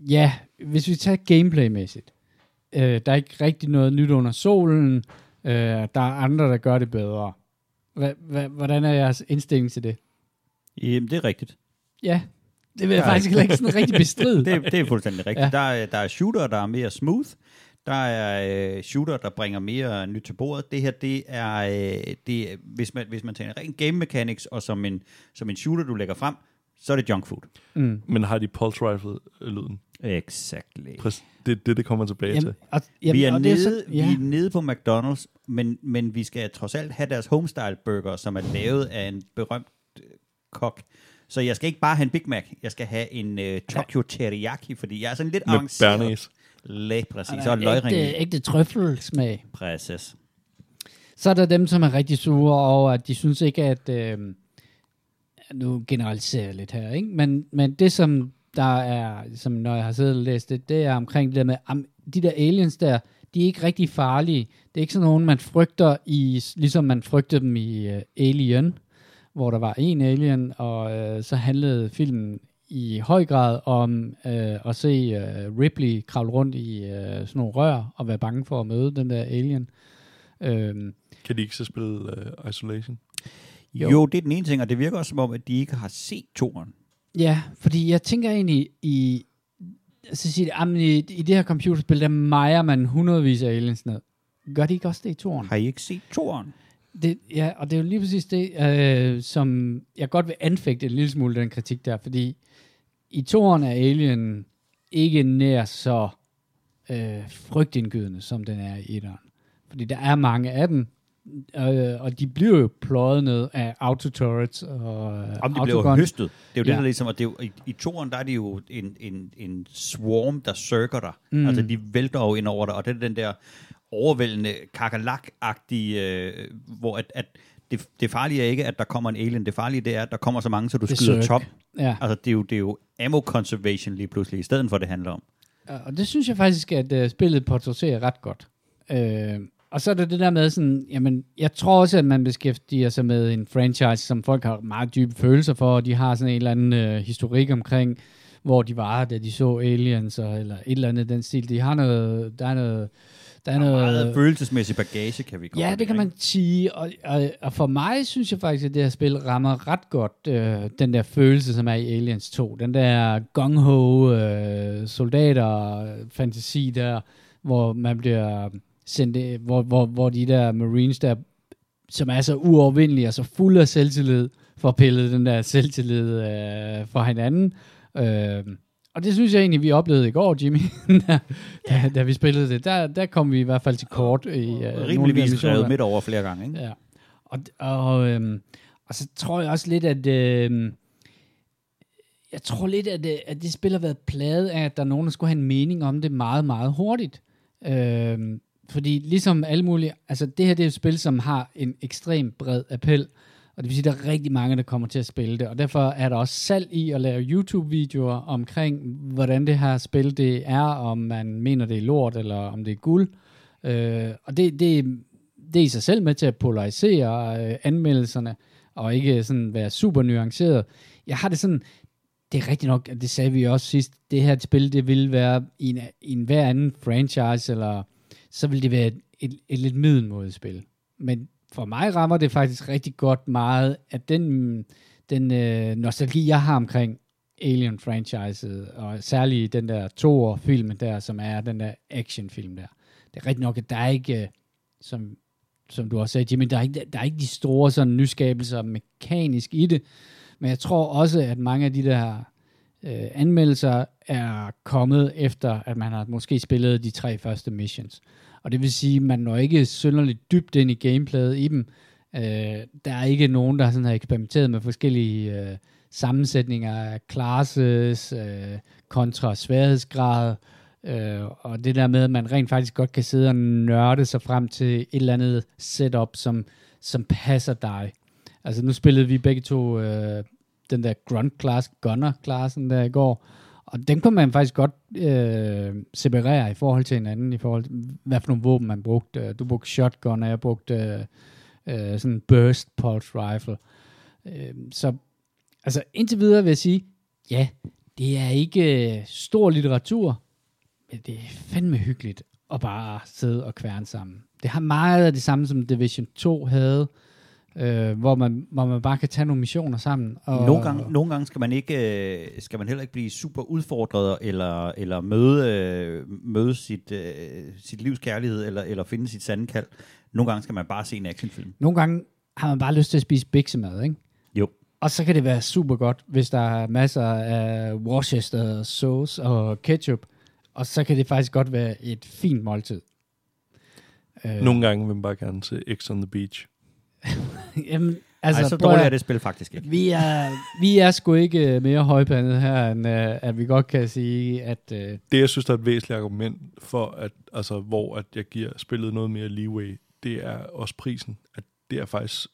A: ja, hvis vi tager gameplaymæssigt, øh, der er ikke rigtig noget nyt under solen, øh, der er andre, der gør det bedre. Hva, hva, hvordan er jeres indstilling til det?
C: Jamen, det er rigtigt.
A: Ja, det vil jeg
C: Nej.
A: faktisk heller ikke sådan rigtig bestride.
C: Det, det er fuldstændig rigtigt.
A: Ja.
C: Der, er, der er shooter, der er mere smooth. Der er øh, shooter, der bringer mere nyt til bordet. Det her, det er, øh, det hvis, man, hvis man tager ren game mechanics, og som en, som en shooter, du lægger frem, så er det junk food.
A: mm.
B: Men har de pulse rifle-lyden?
C: Exactly.
B: Præcis. Det er det, det kommer tilbage
A: Jamen,
B: til.
A: og,
C: vi, er
A: og det
C: nede,
A: så-
C: vi er nede på McDonald's, men, men vi skal trods alt have deres homestyle burger, som er lavet af en berømt øh, kok. Så jeg skal ikke bare have en Big Mac, jeg skal have en øh, Tokyo Teriyaki, fordi jeg er sådan lidt
B: Med
C: avanceret.
B: Bernays.
C: Læg, præcis.
A: Og
C: er
A: er
C: løgring.
A: ægte, ægte trøffelsmag.
C: Præcis.
A: Så er der dem, som er rigtig sure over, at de synes ikke, at... Øh, nu generaliserer jeg lidt her, ikke? Men, men det, som der er, som når jeg har siddet og læst det, det er omkring det der med, am, de der aliens der, de er ikke rigtig farlige. Det er ikke sådan nogen, man frygter i, ligesom man frygtede dem i uh, Alien, hvor der var en alien, og uh, så handlede filmen i høj grad om uh, at se uh, Ripley kravle rundt i uh, sådan nogle rør og være bange for at møde den der alien. Øhm,
B: Kan de ikke så spille uh, Isolation?
A: Jo.
C: Jo. jo, det er den ene ting, og det virker også som om, at de ikke har set toren.
A: Ja, fordi jeg tænker egentlig i, så siger det, jamen, i, i det her computerspil, der mejer man hundredvis af aliens ned. Gør de ikke også det i toren?
C: Har I ikke set toren?
A: Det, ja, og det er jo lige præcis det, øh, som jeg godt vil anfægte en lille smule, den kritik der, fordi i toren er alien ikke nær så øh, frygtindgydende, som den er i etteren. Fordi der er mange af dem, øh, og de bliver jo pløjet ned af autoturrets og
C: Om de bliver høstet. Det er jo det,
A: Ja.
C: der ligesom, og det er jo, i, i toren, der er det jo en, en, en swarm, der cirker dig.
A: Mm.
C: Altså, de vælter jo ind over dig, og det er den der overvældende kakalak-agtige, øh, hvor at, at det, det farlige er ikke, at der kommer en alien. Det farlige det er, at der kommer så mange, så du
A: Det er
C: skyder top.
A: Ja.
C: Altså, det er, jo, det er jo ammo conservation lige pludselig, i stedet for, det handler om.
A: Og det synes jeg faktisk, at uh, spillet portrætterer ret godt. Uh, og så er der det der med sådan, jamen, jeg tror også, at man beskæftiger sig med en franchise, som folk har meget dybe følelser for, og de har sådan en eller anden uh, historik omkring, hvor de var, da de så aliens, og, eller et eller andet den stil. De har noget, der er noget, der er
C: Der er
A: noget,
C: meget følelsesmæssig bagage, kan vi godt
A: Ja, det kan man sige. Og, og, og for mig synes jeg faktisk, at det her spil rammer ret godt øh, den der følelse, som er i Aliens 2. Den der gung-ho øh, soldater fantasi der, hvor man bliver sendt, øh, hvor, hvor, hvor de der marines der, som er så uovervindelige og så fulde af selvtillid, får pillet den der selvtillid øh, for hinanden. Øh, og det synes jeg egentlig, vi oplevede i går, Jimmy, da, da, da vi spillede det. Der, der kom vi i hvert fald til kort i nogle af de
C: Rimeligvis revet midt over flere gange, ikke?
A: Ja. Og, og, øhm, Og så tror jeg også lidt, at... Øh, jeg tror lidt, at, øh, at det spil har været plaget af, at der er nogen, der skulle have en mening om det meget, meget hurtigt. Øh, fordi ligesom alle mulige... Altså, det her det er et spil, som har en ekstrem bred appel. Og det vil sige, at der er rigtig mange, der kommer til at spille det. Og derfor er der også salg i at lave YouTube-videoer omkring, hvordan det her spil det er, om man mener, det er lort, eller om det er guld. Øh, og det, det, det er i sig selv med til at polarisere øh, anmeldelserne, og ikke sådan være super nuanceret. Jeg har det sådan, det er rigtigt nok, det sagde vi også sidst, det her spil, det ville være i en, i en hver anden franchise, eller så vil det være et, et, et lidt middelmodigt spil. Men for mig rammer det faktisk rigtig godt meget, at den, den øh, nostalgi, jeg har omkring Alien franchiset, og særligt den der to film der, som er den der actionfilm der. Det er rigtig nok, at der er ikke, øh, som, som du også sagde, Jimmy, der er ikke, der er ikke de store sådan nyskabelser mekanisk i det, men jeg tror også, at mange af de der øh, anmeldelser er kommet efter, at man har måske spillet de tre første missions. Og det vil sige, at man når ikke synderligt dybt ind i gameplayet i dem. Øh, der er ikke nogen, der sådan har eksperimenteret med forskellige øh, sammensætninger af classes øh, kontra sværhedsgrad. Øh, og det der med, at man rent faktisk godt kan sidde og nørde sig frem til et eller andet setup, som, som passer dig. Altså nu spillede vi begge to øh, den der grunt class, gunner klassen der i går, og den kunne man faktisk godt øh, separere i forhold til hinanden, i forhold til, hvad for nogle våben man brugte. Du brugte shotgun, og jeg brugte øh, sådan en burst pulse rifle. Øh, så altså indtil videre vil jeg sige, ja, det er ikke øh, stor litteratur, men det er fandme hyggeligt at bare sidde og kværne sammen. Det har meget af det samme, som Division 2 havde, øh, hvor, man, hvor man bare kan tage nogle missioner sammen.
C: Og nogle, gange, nogle gange skal man ikke øh, skal man heller ikke blive super udfordret eller, eller møde, øh, møde sit, øh, sit livs kærlighed eller, eller finde sit sande kald. Nogle gange skal man bare se en actionfilm.
A: Nogle gange har man bare lyst til at spise biksemad, ikke?
C: Jo.
A: Og så kan det være super godt, hvis der er masser af Worcester sauce og ketchup. Og så kan det faktisk godt være et fint måltid.
B: Nogle gange vil man bare gerne se X on the Beach.
C: Jamen, altså, Ej, så dårligt er det spil faktisk ikke.
A: Vi er, vi er sgu ikke øh, mere højpandet her, end uh, at vi godt kan sige, at... Uh,
B: det, jeg synes, der er et væsentligt argument for, at, altså, hvor at jeg giver spillet noget mere leeway, det er også prisen. At det er faktisk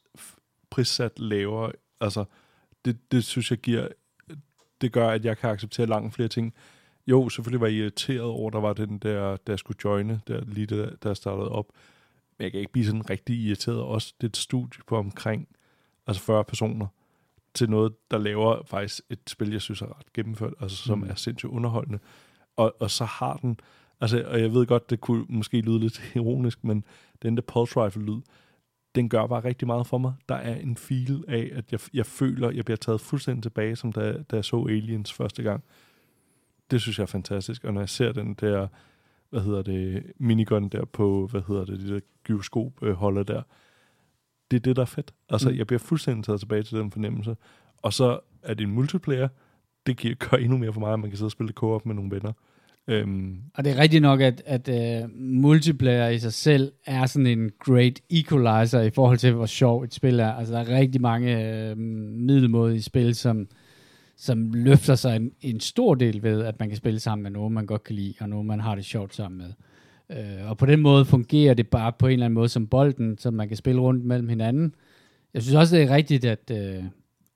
B: prissat lavere. Altså, det, det synes jeg giver... Det gør, at jeg kan acceptere langt flere ting. Jo, selvfølgelig var jeg irriteret over, der var den der, der skulle joine, der, lige der, der startede op men jeg kan ikke blive sådan rigtig irriteret. Også det er et studie på omkring altså 40 personer til noget, der laver faktisk et spil, jeg synes er ret gennemført, altså som mm. er sindssygt underholdende. Og, og så har den, altså, og jeg ved godt, det kunne måske lyde lidt ironisk, men den der pulse rifle lyd, den gør bare rigtig meget for mig. Der er en feel af, at jeg, jeg føler, jeg bliver taget fuldstændig tilbage, som da, da jeg så Aliens første gang. Det synes jeg er fantastisk, og når jeg ser den der hvad hedder det, minigun der på, hvad hedder det, det der gyroskop øh, holder der. Det er det, der er fedt. Altså, mm. jeg bliver fuldstændig taget tilbage til den fornemmelse. Og så er det en multiplayer. Det giver, gør endnu mere for mig, at man kan sidde og spille co-op med nogle venner.
A: Øhm. Og det er rigtigt nok, at, at uh, multiplayer i sig selv er sådan en great equalizer i forhold til, hvor sjov et spil er. Altså, der er rigtig mange uh, middelmådige spil, som, som løfter sig en, en stor del ved, at man kan spille sammen med nogen, man godt kan lide, og nogen, man har det sjovt sammen med. Øh, og på den måde fungerer det bare på en eller anden måde som bolden, som man kan spille rundt mellem hinanden. Jeg synes også, det er rigtigt, at, øh,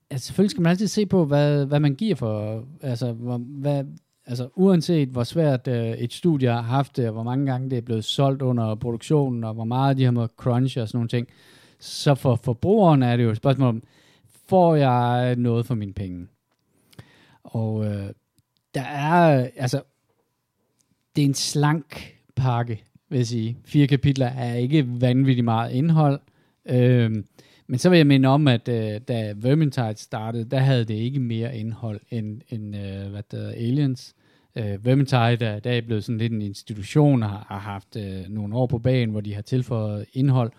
A: at selvfølgelig skal man altid se på, hvad, hvad man giver for, altså, hvor, hvad, altså uanset hvor svært øh, et studie har haft det, og hvor mange gange det er blevet solgt under produktionen, og hvor meget de har måttet crunch og sådan nogle ting, så for forbrugeren er det jo et spørgsmål om, får jeg noget for mine penge? Og øh, der er, altså, det er en slank pakke, vil jeg sige. Fire kapitler er ikke vanvittigt meget indhold. Øh, men så vil jeg minde om, at øh, da Vermintide startede, der havde det ikke mere indhold end, end øh, hvad der Aliens. Øh, Vermintide der, i dag blevet sådan lidt en institution og har, har haft øh, nogle år på banen, hvor de har tilføjet indhold.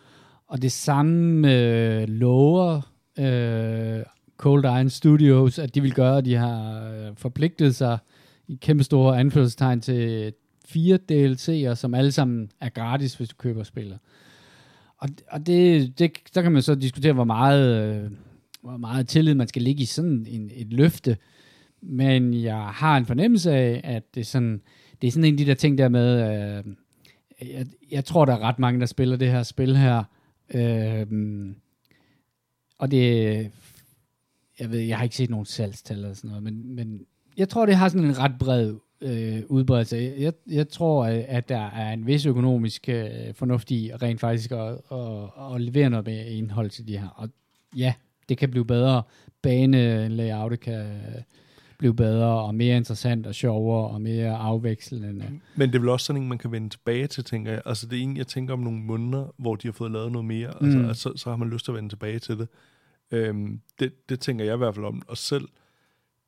A: Og det samme øh, lover øh, Cold Iron Studios, at de vil gøre, at de har øh, forpligtet sig i kæmpe store anførselstegn til fire DLC'er, som alle sammen er gratis, hvis du køber spillet. Og, og det, det, der kan man så diskutere, hvor meget, øh, hvor meget tillid man skal ligge i sådan en, et løfte. Men jeg har en fornemmelse af, at det er sådan, det er sådan en af de der ting der med, øh, jeg, jeg tror, der er ret mange, der spiller det her spil her. Øh, og det, jeg ved, jeg har ikke set nogen salgstal eller sådan noget, men, men jeg tror, det har sådan en ret bred øh, udbredelse. Jeg, jeg tror, at der er en vis økonomisk øh, fornuft i rent faktisk at, at, at levere noget med indhold til de her. Og ja, det kan blive bedre. Bane layout kan blive bedre og mere interessant og sjovere og mere afvekslende.
B: Men det er vel også sådan en, man kan vende tilbage til, tænker jeg. Altså det er en, jeg tænker om nogle måneder, hvor de har fået lavet noget mere, altså,
A: Mm.
B: altså, så har man lyst til at vende tilbage til det. Øhm, det. Det tænker jeg i hvert fald om. Og selv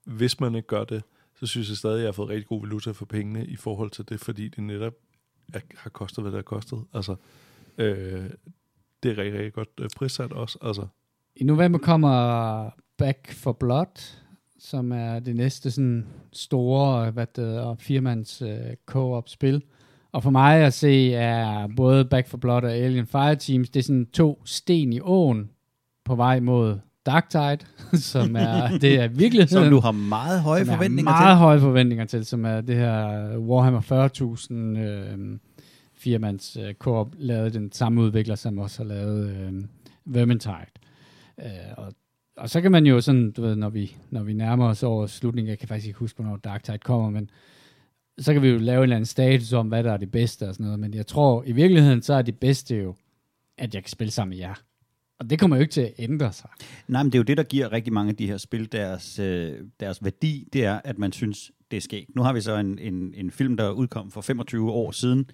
B: hvis man ikke gør det, så synes jeg stadig, at jeg har fået rigtig god valuta for pengene i forhold til det, fordi det netop er, har kostet, hvad det har kostet. Altså, øh, det er rigtig, rigtig godt øh, prissat også. Altså,
A: I november kommer Back for Blood, som er det næste sådan store hvad det hedder, firmands øh, co-op spil. Og for mig at se er både Back for Blood og Alien Fire Teams, det er sådan to sten i åen på vej mod Darktide, som er, det er virkeligheden.
C: Som du har meget høje
A: er
C: forventninger
A: meget
C: til.
A: høje forventninger til, som er det her Warhammer 40.000 øh, firmands øh, co-op, lavet den samme udvikler, som også har lavet øh, Vermintide. Øh, og, og så kan man jo sådan, du ved, når vi, når vi nærmer os over slutningen, jeg kan faktisk ikke huske, hvornår Darktide kommer, men så kan vi jo lave en eller anden status om, hvad der er det bedste og sådan noget, men jeg tror, i virkeligheden, så er det bedste jo, at jeg kan spille sammen med jer. Og det kommer jo ikke til at ændre sig.
C: Nej, men det er jo det, der giver rigtig mange af de her spil deres, øh, deres værdi, det er, at man synes, det er skægt. Nu har vi så en, en, en film, der udkom for 25 år siden,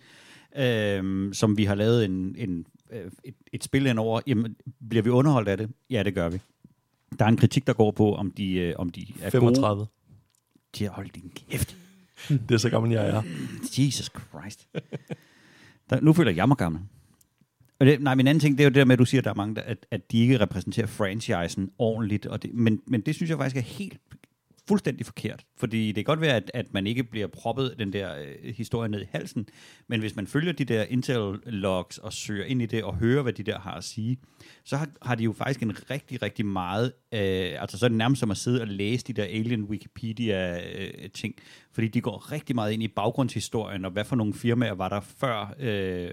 C: øh, som vi har lavet en, en, øh, et, et spil ind over. Jamen, bliver vi underholdt af det? Ja, det gør vi. Der er en kritik, der går på, om de, øh, om de er
B: 35.
C: gode. De har holdt din kæft.
B: Det er så gammel, jeg er.
C: Jesus Christ. Der, nu føler jeg mig gammel. Og det, nej, min anden ting, det er jo det der med, at du siger, at der er mange, der, at, at de ikke repræsenterer franchisen ordentligt. Og det, men, men det synes jeg faktisk er helt fuldstændig forkert. Fordi det kan godt være, at, at man ikke bliver proppet den der øh, historie ned i halsen, men hvis man følger de der Intel-logs og søger ind i det og hører, hvad de der har at sige, så har, har de jo faktisk en rigtig, rigtig meget, øh, altså så er det nærmest som at sidde og læse de der alien Wikipedia-ting, øh, fordi de går rigtig meget ind i baggrundshistorien, og hvad for nogle firmaer var der før øh,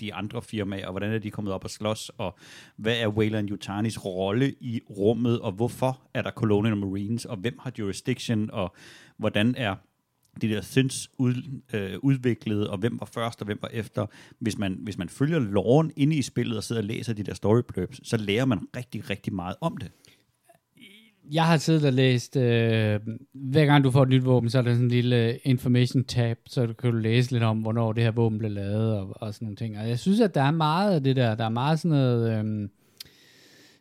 C: de andre firmaer, og hvordan er de kommet op og slås, og hvad er Wayland Yutanis rolle i rummet, og hvorfor er der Colonial Marines, og hvem har jurisdiction, og hvordan er de der synths ud, øh, udviklet, og hvem var først, og hvem var efter. Hvis man, hvis man følger loven inde i spillet og sidder og læser de der story blurbs, så lærer man rigtig, rigtig meget om det.
A: Jeg har siddet og læst, øh, hver gang du får et nyt våben, så er der sådan en lille øh, information tab, så du kan læse lidt om, hvornår det her våben blev lavet, og, og sådan nogle ting. Og jeg synes, at der er meget af det der, der er meget sådan noget, øh,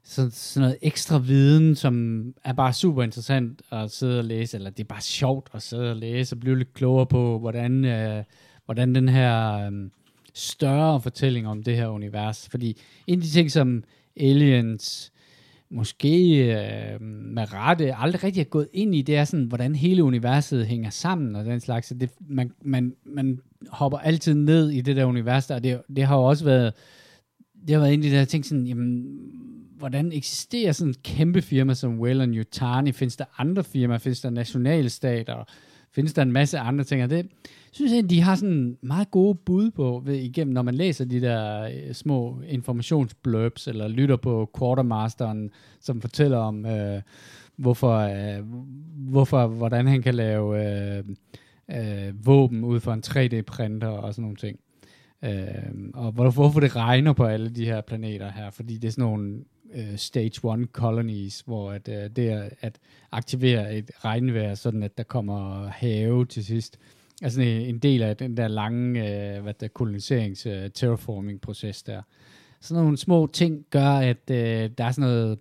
A: så, sådan noget ekstra viden, som er bare super interessant at sidde og læse, eller det er bare sjovt at sidde og læse, og blive lidt klogere på, hvordan, øh, hvordan den her øh, større fortælling om det her univers, fordi en af de ting, som Aliens måske øh, med rette aldrig rigtig er gået ind i, det er sådan, hvordan hele universet hænger sammen og den slags. Så Det, man, man, man hopper altid ned i det der univers der, og det, det har jo også været, det har været en af de der ting sådan, jamen, hvordan eksisterer sådan et kæmpe firma som Wayland Yutani? Findes der andre firmaer? Findes der nationalstater? Findes der en masse andre ting? Og det synes jeg, de har sådan meget gode bud på, ved, igennem, når man læser de der øh, små informationsblurbs, eller lytter på Quartermasteren, som fortæller om, øh, hvorfor, øh, hvorfor, hvordan han kan lave øh, øh, våben ud fra en 3D-printer og sådan nogle ting. Øh, og hvorfor, hvorfor det regner på alle de her planeter her, fordi det er sådan nogle øh, stage 1 colonies, hvor at, øh, det er at aktivere et regnvejr, sådan at der kommer have til sidst, er sådan en, en del af den der lange øh, hvad der, koloniserings-terraforming-proces øh, der. Sådan nogle små ting gør, at øh, der er sådan noget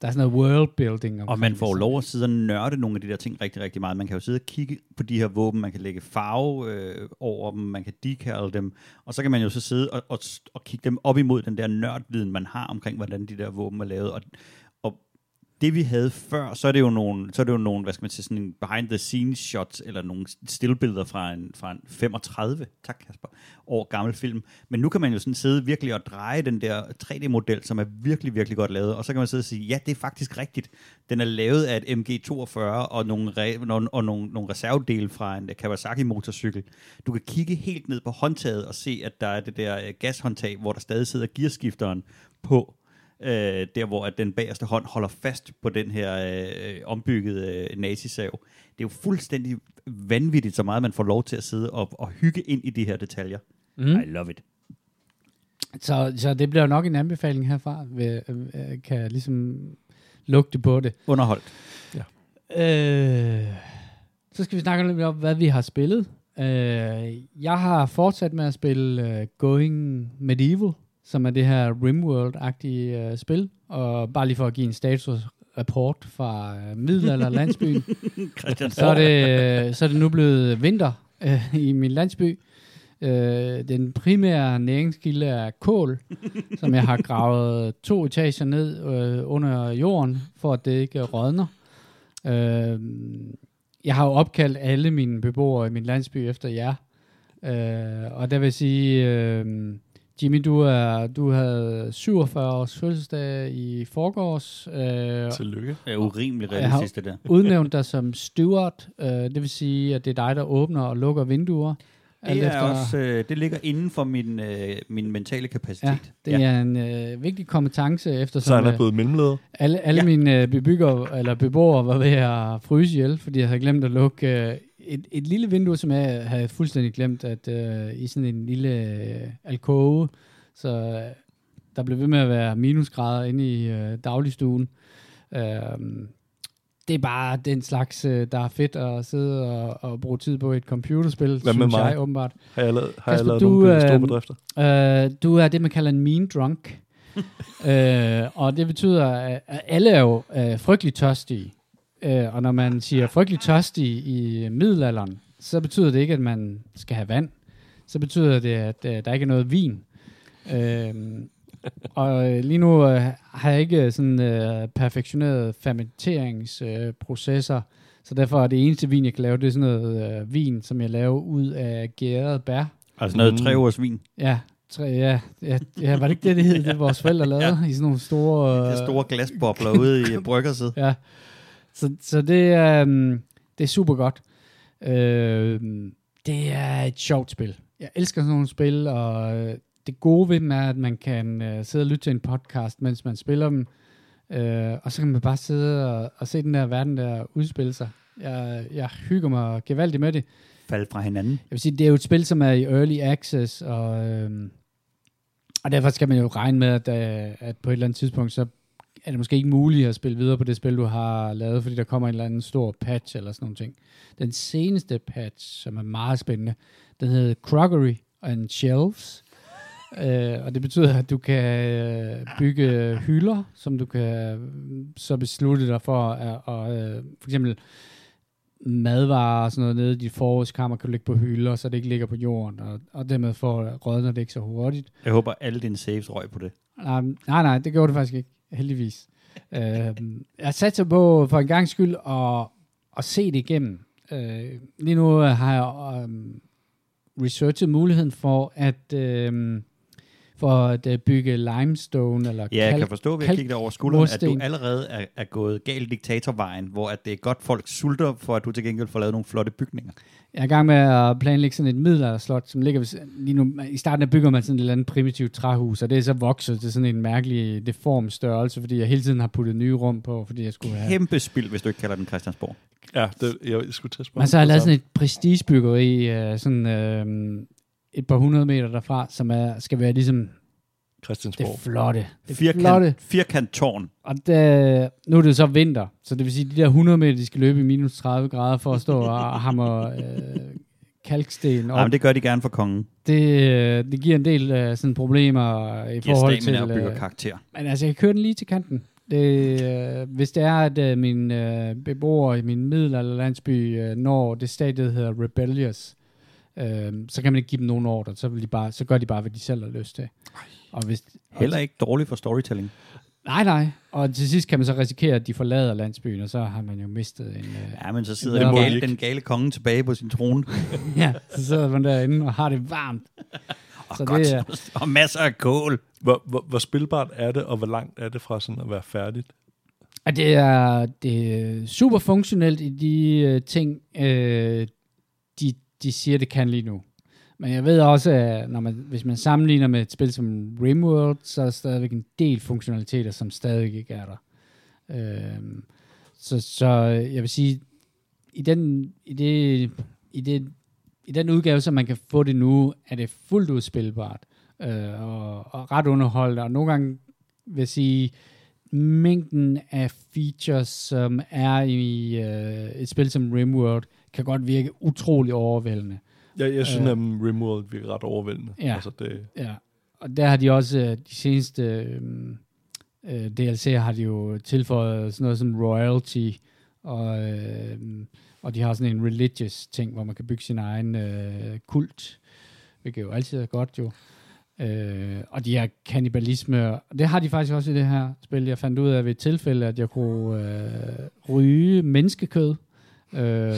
A: der er sådan noget world building.
C: Og man får lov at sidde og nørde nogle af de der ting rigtig, rigtig meget. Man kan jo sidde og kigge på de her våben, man kan lægge farve øh, over dem, man kan decal dem, og så kan man jo så sidde og, og, og kigge dem op imod den der nørdviden, man har omkring, hvordan de der våben er lavet. Og det vi havde før, så er det jo nogle, så er det jo nogle hvad skal man sige, sådan en behind the scenes shots, eller nogle stillbilleder fra en, fra en 35, tak Kasper, år gammel film. Men nu kan man jo sådan sidde virkelig og dreje den der 3D-model, som er virkelig, virkelig godt lavet, og så kan man sidde og sige, ja, det er faktisk rigtigt. Den er lavet af et MG42 og nogle, re- og nogle, nogle reservedele fra en Kawasaki-motorcykel. Du kan kigge helt ned på håndtaget og se, at der er det der øh, gashåndtag, hvor der stadig sidder gearskifteren på øh, der hvor at den bagerste hånd holder fast på den her øh, ombyggede øh, nazisav. Det er jo fuldstændig vanvittigt, så meget man får lov til at sidde og, og hygge ind i de her detaljer. Mm. I love it.
A: Så, så det bliver nok en anbefaling herfra, ved, øh, kan jeg ligesom lugte på det.
C: Underholdt.
A: Øh, så skal vi snakke lidt om, hvad vi har spillet. Øh, jeg har fortsat med at spille øh, Going Medieval, som er det her Rimworld-agtige øh, spil. Og bare lige for at give en statusrapport fra øh, middelalderlandsbyen, så er, det, øh, så er det nu blevet vinter øh, i min landsby. Øh, den primære næringskilde er kål, som jeg har gravet to etager ned øh, under jorden, for at det ikke rådner. Øh, jeg har jo opkaldt alle mine beboere i min landsby efter jer. Øh, og der vil sige, øh, Jimmy, du, er, du havde 47 års fødselsdag i forgårs. Øh,
B: Tillykke.
C: Det er urimelig realistisk, det der.
A: udnævnt dig som steward. Øh, det vil sige, at det er dig, der åbner og lukker vinduer. alt
C: Det, er
A: efter-
C: også, øh, det ligger inden for min, øh, min mentale kapacitet.
A: Ja, det ja. er en øh, vigtig kompetence,
B: Så
A: eftersom
B: han er
A: øh,
B: blevet mellemleder.
A: alle, alle
C: ja.
A: mine øh, bebygger, eller beboere var ved at fryse ihjel, fordi jeg havde glemt at lukke øh, et, et lille vindue, som jeg havde fuldstændig glemt, at øh, i sådan en lille øh, alkove, så øh, der blev ved med at være minusgrader inde i øh, dagligstuen. Øh, det er bare den slags, øh, der er fedt at sidde og, og bruge tid på et computerspil,
B: Hvad med
A: synes
B: mig?
A: jeg åbenbart.
B: Har jeg lavet, har jeg
A: Kasper,
B: lavet
A: du,
B: nogle
A: øh,
B: store bedrifter?
A: Øh, du er det, man kalder en mean drunk. øh, og det betyder, at at alle er jo øh, frygtelig tørstige. Øh, og når man siger frygtelig tørstig i middelalderen, så betyder det ikke, at man skal have vand. Så betyder det, at øh, der ikke er noget vin. Øh, og øh, lige nu øh, har jeg ikke sådan øh, perfektioneret fermenteringsprocesser, øh, så derfor er det eneste vin, jeg kan lave, det er sådan noget øh, vin, som jeg laver ud af gæret bær.
C: Altså noget
B: Mm.
C: tre ugers vin.
A: Ja, tre, ja, ja, ja, var det ikke det, det hed, det vores forældre lavede ja. i sådan nogle store...
C: Det er store glasbobler ude i bryggerset.
A: Ja, så, så det, er, um, det er super godt. Øh, det er et sjovt spil. Jeg elsker sådan nogle spil, og øh, det gode ved dem er, at man kan uh, sidde og lytte til en podcast, mens man spiller dem, øh, og så kan man bare sidde og, og se den der verden der udspille sig. Jeg, jeg hygger mig gevaldigt med det.
C: Fald fra hinanden.
A: Jeg vil sige, det er jo et spil, som er i early access, og, øhm, og derfor skal man jo regne med, at, øh, at på et eller andet tidspunkt, så er det måske ikke muligt at spille videre på det spil, du har lavet, fordi der kommer en eller anden stor patch eller sådan nogle ting. Den seneste patch, som er meget spændende, den hedder Crockery and Shelves, øh, og det betyder, at du kan øh, bygge hylder, som du kan øh, så beslutte dig for, at, og, øh, for eksempel madvarer og sådan noget nede i dit forrådskammer kan du lægge på hylder, så det ikke ligger på jorden, og, og dermed får rådner det ikke så hurtigt.
C: Jeg håber, alle dine saves røg på det.
A: Nej, nej, nej, det gjorde det faktisk ikke, heldigvis. øh, jeg satte på for en gang skyld at, at se det igennem. Øh, lige nu har jeg øh, researchet muligheden for at, øh, for at øh, bygge limestone eller
C: Ja, jeg kan forstå ved at kigge dig over skulderen, at du allerede er, er gået galt diktatorvejen, hvor at det er godt, folk sulter, for at du til gengæld får lavet nogle flotte bygninger.
A: Jeg er i gang med at planlægge sådan et middelalderslot, som ligger ved, lige nu. I starten der bygger man sådan et eller andet primitivt træhus, og det er så vokset til sådan en mærkelig deform størrelse, fordi jeg hele tiden har puttet nye rum på, fordi jeg skulle have...
C: Kæmpe spild, hvis du ikke kalder den Christiansborg.
B: Ja, det, jeg, jeg skulle til at spørge.
A: Men så har jeg lavet sådan et prestigebyggeri, øh, sådan øh, et par hundrede meter derfra, som er, skal være ligesom
B: samme.
A: det
B: Christiansborg.
A: flotte. Det
C: Firkant,
A: flotte.
C: firkant tårn.
A: Og der, nu er det så vinter, så det vil sige, at de der 100 meter, de skal løbe i minus 30 grader for at stå og hamre øh, kalksten op.
C: Ja, men det gør de gerne for kongen.
A: det, øh, det giver en del øh, sådan problemer i
C: Giver
A: forhold til...
C: og bygger
A: Øh,
C: karakter.
A: men altså, jeg kører den lige til kanten. Det, øh, hvis det er, at øh, mine øh, beboere i min middelalderlandsby øh, når det stadie, der hedder rebellious, øh, så kan man ikke give dem nogen ordre. Så, vil de bare, så gør de bare, hvad de selv har lyst til. Og hvis,
C: Heller ikke dårligt for storytelling.
A: Nej, nej. Og til sidst kan man så risikere, at de forlader landsbyen, og så har man jo mistet en... Øh,
C: Ja, men så sidder den gale, den gale konge tilbage på sin trone.
A: ja, så sidder man derinde og har det varmt.
C: Og,
A: Så
C: godt,
A: det er-
C: og masser af kål.
B: Hvor, hvor, hvor spilbart er det, og hvor langt er det fra sådan at være færdigt?
A: Og det er, det er super funktionelt i de øh, ting, øh, de, de siger, det kan lige nu. Men jeg ved også, at når man, hvis man sammenligner med et spil som Rimworld, så er der stadigvæk en del funktionaliteter, som stadig ikke er der. Øhm, så, så jeg vil sige, i den, i det, i det, i den udgave, som man kan få det nu, er det fuldt ud spilbart øh, og, og ret underholdende. Og nogle gange vil jeg sige, mængden af features, som er i øh, et spil som Rimworld, kan godt virke utrolig overvældende.
B: Jeg, jeg synes,
A: Øh.
B: at Rimworld virker ret overvældende.
A: Ja.
B: Altså, det,
A: Ja, og der har de også øh, de seneste øh, øh, DLC'er har de jo tilføjet sådan noget som royalty, og, øh, og de har sådan en religious ting, hvor man kan bygge sin egen øh, kult, hvilket jo altid er godt jo. Øh, og de her kannibalisme, det har de faktisk også i det her spil. Jeg fandt ud af ved et tilfælde, at jeg kunne øh, ryge menneskekød. Øh,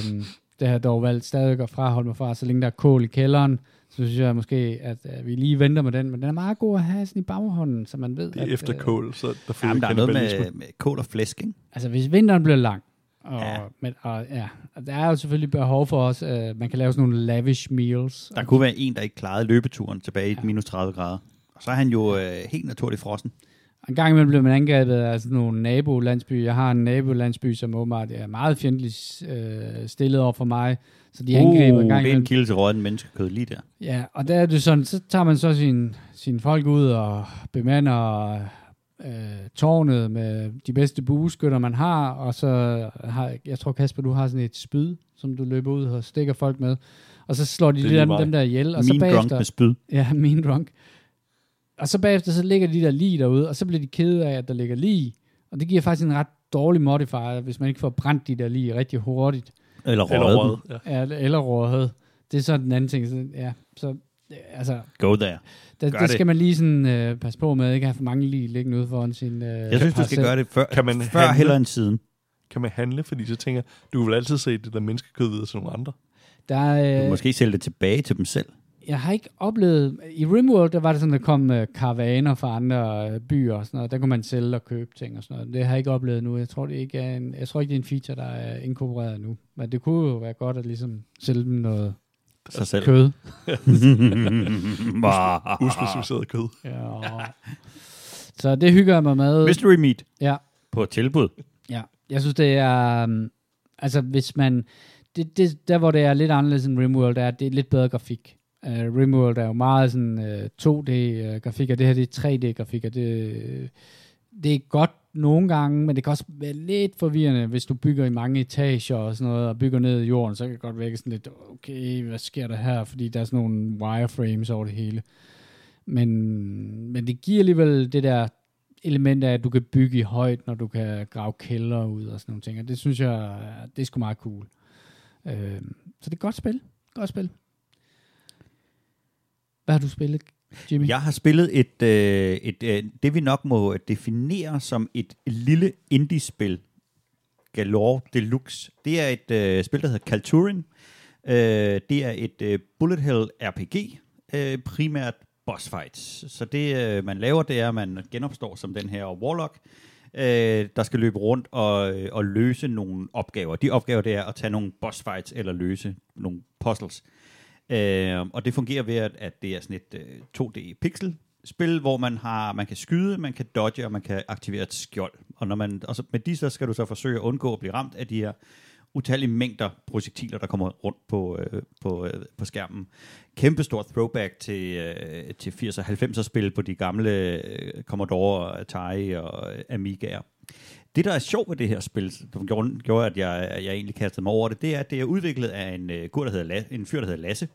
A: det har jeg dog valgt stadig at fraholde mig fra, så længe der er kål i kælderen, så synes jeg måske, at øh, vi lige venter med den, men den er meget god at have sådan i baghånden, så man ved,
B: det er
A: at,
B: efter
A: øh,
B: kål, så der får
C: Jamen,
B: vi
C: der er noget med, med kål og flæsk, ikke?
A: Altså, hvis vinteren bliver lang, og,
C: Ja.
A: ja. Men, og, ja, og der er jo selvfølgelig behov for os, øh, man kan lave sådan nogle lavish meals.
C: Der kunne være en, der ikke klarede løbeturen tilbage i
A: Ja.
C: minus 30 grader. Og så er han jo øh, helt naturligt frossen.
A: En gang imellem bliver man angrebet af sådan nogle nabolandsbyer. Jeg har en nabolandsby, som åbenbart er meget fjendtligt øh, stillet over for mig, så de angriber en gang
C: Uh, det er en kilde til råden menneskekød lige der.
A: Ja, og der er det sådan, så tager man så sin, sine folk ud og bemander øh, tårnet med de bedste bueskytter, man har, og så har, jeg tror Kasper, du har sådan et spyd, som du løber ud og stikker folk med, og så slår de
B: lige
A: der,
B: mig.
A: dem der ihjel, og
C: Min
A: så
C: drunk
A: bagefter,
C: med spyd.
A: ja, min drunk, og så bagefter, så ligger de der lige derude, og så bliver de kede af, at der ligger lige, og det giver faktisk en ret dårlig modifier, hvis man ikke får brændt de der lige rigtig hurtigt.
C: Eller
B: Eller
C: røget.
B: rød. Ja.
A: Ja, eller råhed. Det er så den anden ting. Så, ja, så øh, altså,
C: Go there.
A: der, det
C: det.
A: skal man lige sådan, øh, passe på med, at ikke have for mange lige liggende ude foran sin øh,
C: Jeg synes, du skal gøre det før,
B: Kan man
C: før
B: handle?
C: heller end siden.
B: Kan man handle? Fordi så tænker du vil altid se det der menneskekød videre til nogle andre.
A: Der,
C: Du
A: er, øh,
C: måske sælge det tilbage til dem selv.
A: Jeg har ikke oplevet... I Rimworld, der var det sådan, der kom øh, karavaner fra andre øh, byer og sådan noget. Der kunne man sælge og købe ting og sådan noget. Det har jeg ikke oplevet nu. Jeg tror, det ikke er en, jeg tror ikke, det er en feature, der er inkorporeret nu. Men det kunne jo være godt at ligesom sælge dem noget
C: Sig selv.
A: kød.
B: Uspecificeret kød.
A: Ja. Så det hygger jeg mig med.
C: Mystery Meat
A: Ja.
C: på tilbud.
A: Ja, jeg synes, det er... Um, altså, hvis man... Det, det, der, hvor det er lidt anderledes end Rimworld, er, at det er lidt bedre grafik. Uh, Rimworld er jo meget sådan øh, uh, 2D-grafik, øh, og det her det er 3D-grafik, og det, det er godt nogle gange, men det kan også være lidt forvirrende, hvis du bygger i mange etager og sådan noget, og bygger ned i jorden, så kan det godt vække sådan lidt, okay, hvad sker der her? Fordi der er sådan nogle wireframes over det hele. Men, men det giver alligevel det der element af, at du kan bygge i højt, når du kan grave kælder ud og sådan nogle ting. Og det synes jeg, det er sgu meget cool. Øh, så det er et godt spil. Godt spil. Hvad har du spillet, Jimmy?
C: Jeg har spillet et, øh, et øh, det vi nok må definere som et lille indie-spil. Galore Deluxe. Det er et øh, spil, der hedder Kalturin. Øh, det er et øh, bullet hell RPG, øh, primært boss fights. Så det, øh, man laver, det er, at man genopstår som den her warlock, øh, der skal løbe rundt og, øh, og løse nogle opgaver. De opgaver, det er at tage nogle boss fights eller løse nogle puzzles. Øh, Øh, og det fungerer ved, at, at det er sådan et øh, 2D-pixel spil, hvor man har man kan skyde, man kan dodge, og man kan aktivere et skjold. Og, når man, og så, med de så skal du så forsøge at undgå at blive ramt af de her utallige mængder projektiler, der kommer rundt på, øh, på, øh, på skærmen. Kæmpestor throwback til, øh, til 80'er og 90'er spil på de gamle øh, Commodore, Atari og øh, Amigaer. Det, der er sjovt ved det her spil, som gjorde, gjorde at jeg, jeg egentlig kastede mig over det, det er, at det er udviklet af en, uh, der hedder La- en fyr, der hedder Lasse.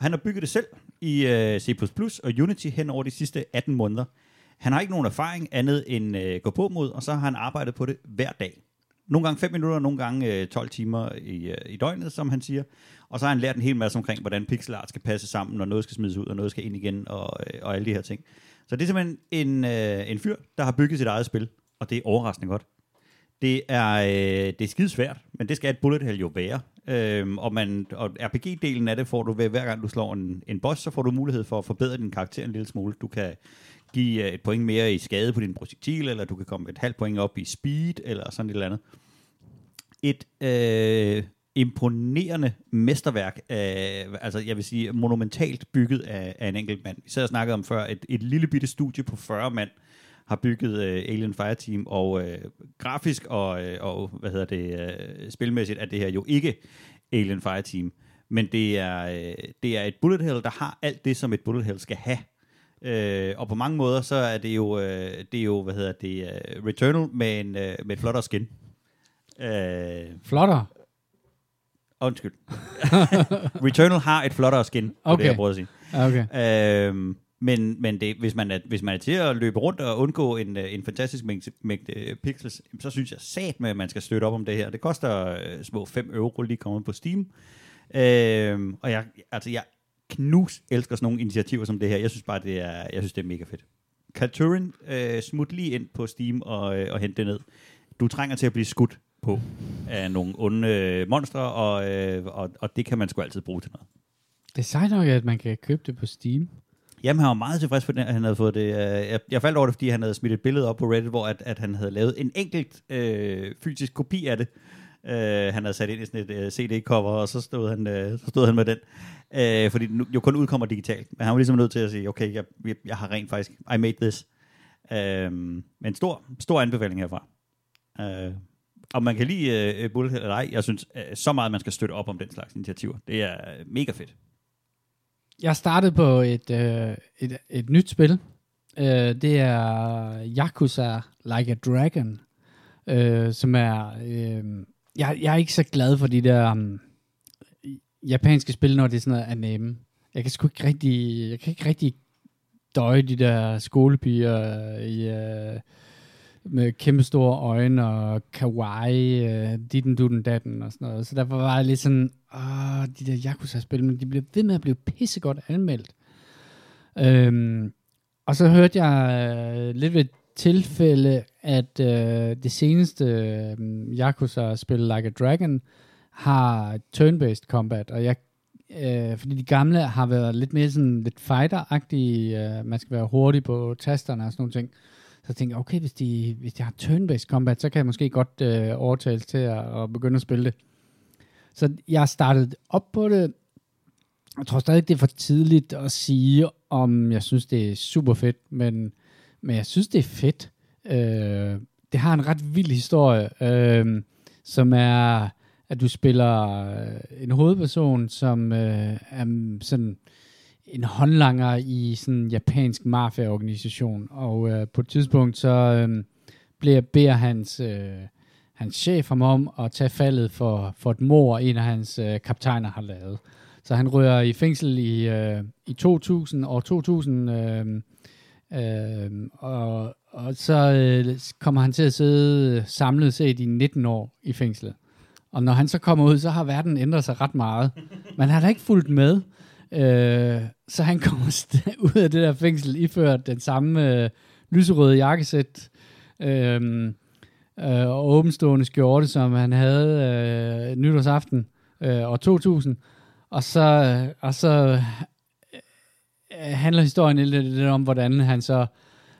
C: Han har bygget det selv i uh, C++ og Unity hen over de sidste 18 måneder. Han har ikke nogen erfaring andet end uh, gå på mod, og så har han arbejdet på det hver dag. Nogle gange 5 minutter, nogle gange øh, 12 timer i, øh, i døgnet, som han siger. Og så har han lært en hel masse omkring, hvordan pixel art skal passe sammen, og noget skal smides ud, og noget skal ind igen, og, øh, og alle de her ting. Så Så det er simpelthen en, øh, en fyr, der har bygget sit eget spil, og det er overraskende godt. Det er, øh, det er skide svært, men det skal et bullet hell jo være. Øhm, og, man, og RPG-delen af det får du ved, hver gang du slår en, en boss, så får du mulighed for at forbedre din karakter en lille smule. Du kan give øh, et point mere i skade på din projektil, eller du kan komme et halvt point op i speed, eller sådan et eller andet. Et øh, imponerende mesterværk, af, altså jeg vil sige monumentalt bygget af, af en enkelt mand. Vi sad og snakkede om før, et, et lille bitte studie på 40 mand har bygget øh, Alien Fireteam, og øh, grafisk og, øh, og hvad hedder det, øh, spilmæssigt er det her jo ikke Alien Fireteam, men det er, øh, det er et bullet hell, der har alt det, som et bullet hell skal have. Øh, og på mange måder, så er det jo, øh, det er jo hvad hedder det, uh, Returnal med, en, øh, med et flottere skin. Øh,
A: Flotter.
C: undskyld. Returnal har et flottere skin, okay. Det jeg prøver at sige.
A: Okay.
C: Øhm, men men det, hvis, man er, hvis man er til at løbe rundt og undgå en, øh, en fantastisk mængde, mængde øh, pixels, så synes jeg sat med, at man skal støtte op om det her. Det koster øh, små 5 euro lige kommet på Steam. Øhm, og jeg, altså, jeg knus elsker sådan nogle initiativer som det her. Jeg synes bare, det er, jeg synes, det er mega fedt. Kalturin, øh, smut lige ind på Steam og, øh, og hent det ned. Du trænger til at blive skudt på af nogle onde øh, monstre, og, øh, og, og det kan man sgu altid bruge til noget.
A: Det er sejt nok, at man kan købe det på Steam.
C: Jamen, han var meget tilfreds for, at han havde fået det. Øh, jeg, jeg faldt over det, fordi han havde smidt et billede op på Reddit, hvor at, at han havde lavet en enkelt øh, fysisk kopi af det. Øh, han havde sat ind i sådan et øh, CD-cover, og så stod han, øh, så stod han med den. Øh, fordi den jo kun udkommer digitalt. Men han var ligesom nødt til at sige, okay, jeg, jeg, jeg har rent faktisk, I made this. Øh, men stor, stor anbefaling herfra. Øh, om man kan lide øh, Bullhead eller ej, jeg synes øh, så meget, man skal støtte op om den slags initiativer. Det er øh, mega fedt.
A: Jeg startede på et, øh, et, et nyt spil. Øh, det er Yakuza Like a Dragon, øh, som er... Øh, jeg, jeg er ikke så glad for de der um, japanske spil, når det er sådan noget anime. Jeg kan sgu ikke rigtig... Jeg kan ikke rigtig døje de der skolepiger i... Øh, med kæmpe store øjne og kawaii, øh, ditten dutten datten og sådan noget. Så derfor var jeg lidt sådan, åh, de der Yakuza-spil, men de blev ved med at blive pissegodt anmeldt. Øhm, og så hørte jeg øh, lidt ved et tilfælde, at øh, det seneste øh, Yakuza-spil, Like a Dragon, har turn-based combat, og jeg øh, fordi de gamle har været lidt mere sådan lidt fighter-agtige, øh, man skal være hurtig på tasterne og sådan nogle ting. Så tænkte jeg, okay, hvis de, hvis de har turn-based combat, så kan jeg måske godt øh, overtales til at, at begynde at spille det. Så jeg startede op på det. Jeg tror stadig, det er for tidligt at sige, om jeg synes, det er super fedt, men, men jeg synes, det er fedt. Øh, det har en ret vild historie, øh, som er, at du spiller øh, en hovedperson, som øh, er sådan en håndlanger i sådan en japansk mafia-organisation, og øh, på et tidspunkt så øh, bliver, beder hans, øh, hans chef ham om at tage faldet for, for et mor, en af hans øh, kaptajner har lavet. Så han rører i fængsel i, øh, i 2000, år 2000, øh, øh, og, og så øh, kommer han til at sidde øh, samlet set i 19 år i fængslet. Og når han så kommer ud, så har verden ændret sig ret meget. Men han har da ikke fulgt med. Øh, så han kommer st- ud af det der fængsel, iført den samme øh, lyserøde jakkesæt, øh, øh, og åbenstående skjorte, som han havde øh, nytårsaften øh, år 2000. Og så, øh, og så øh, handler historien lidt, lidt om, hvordan han så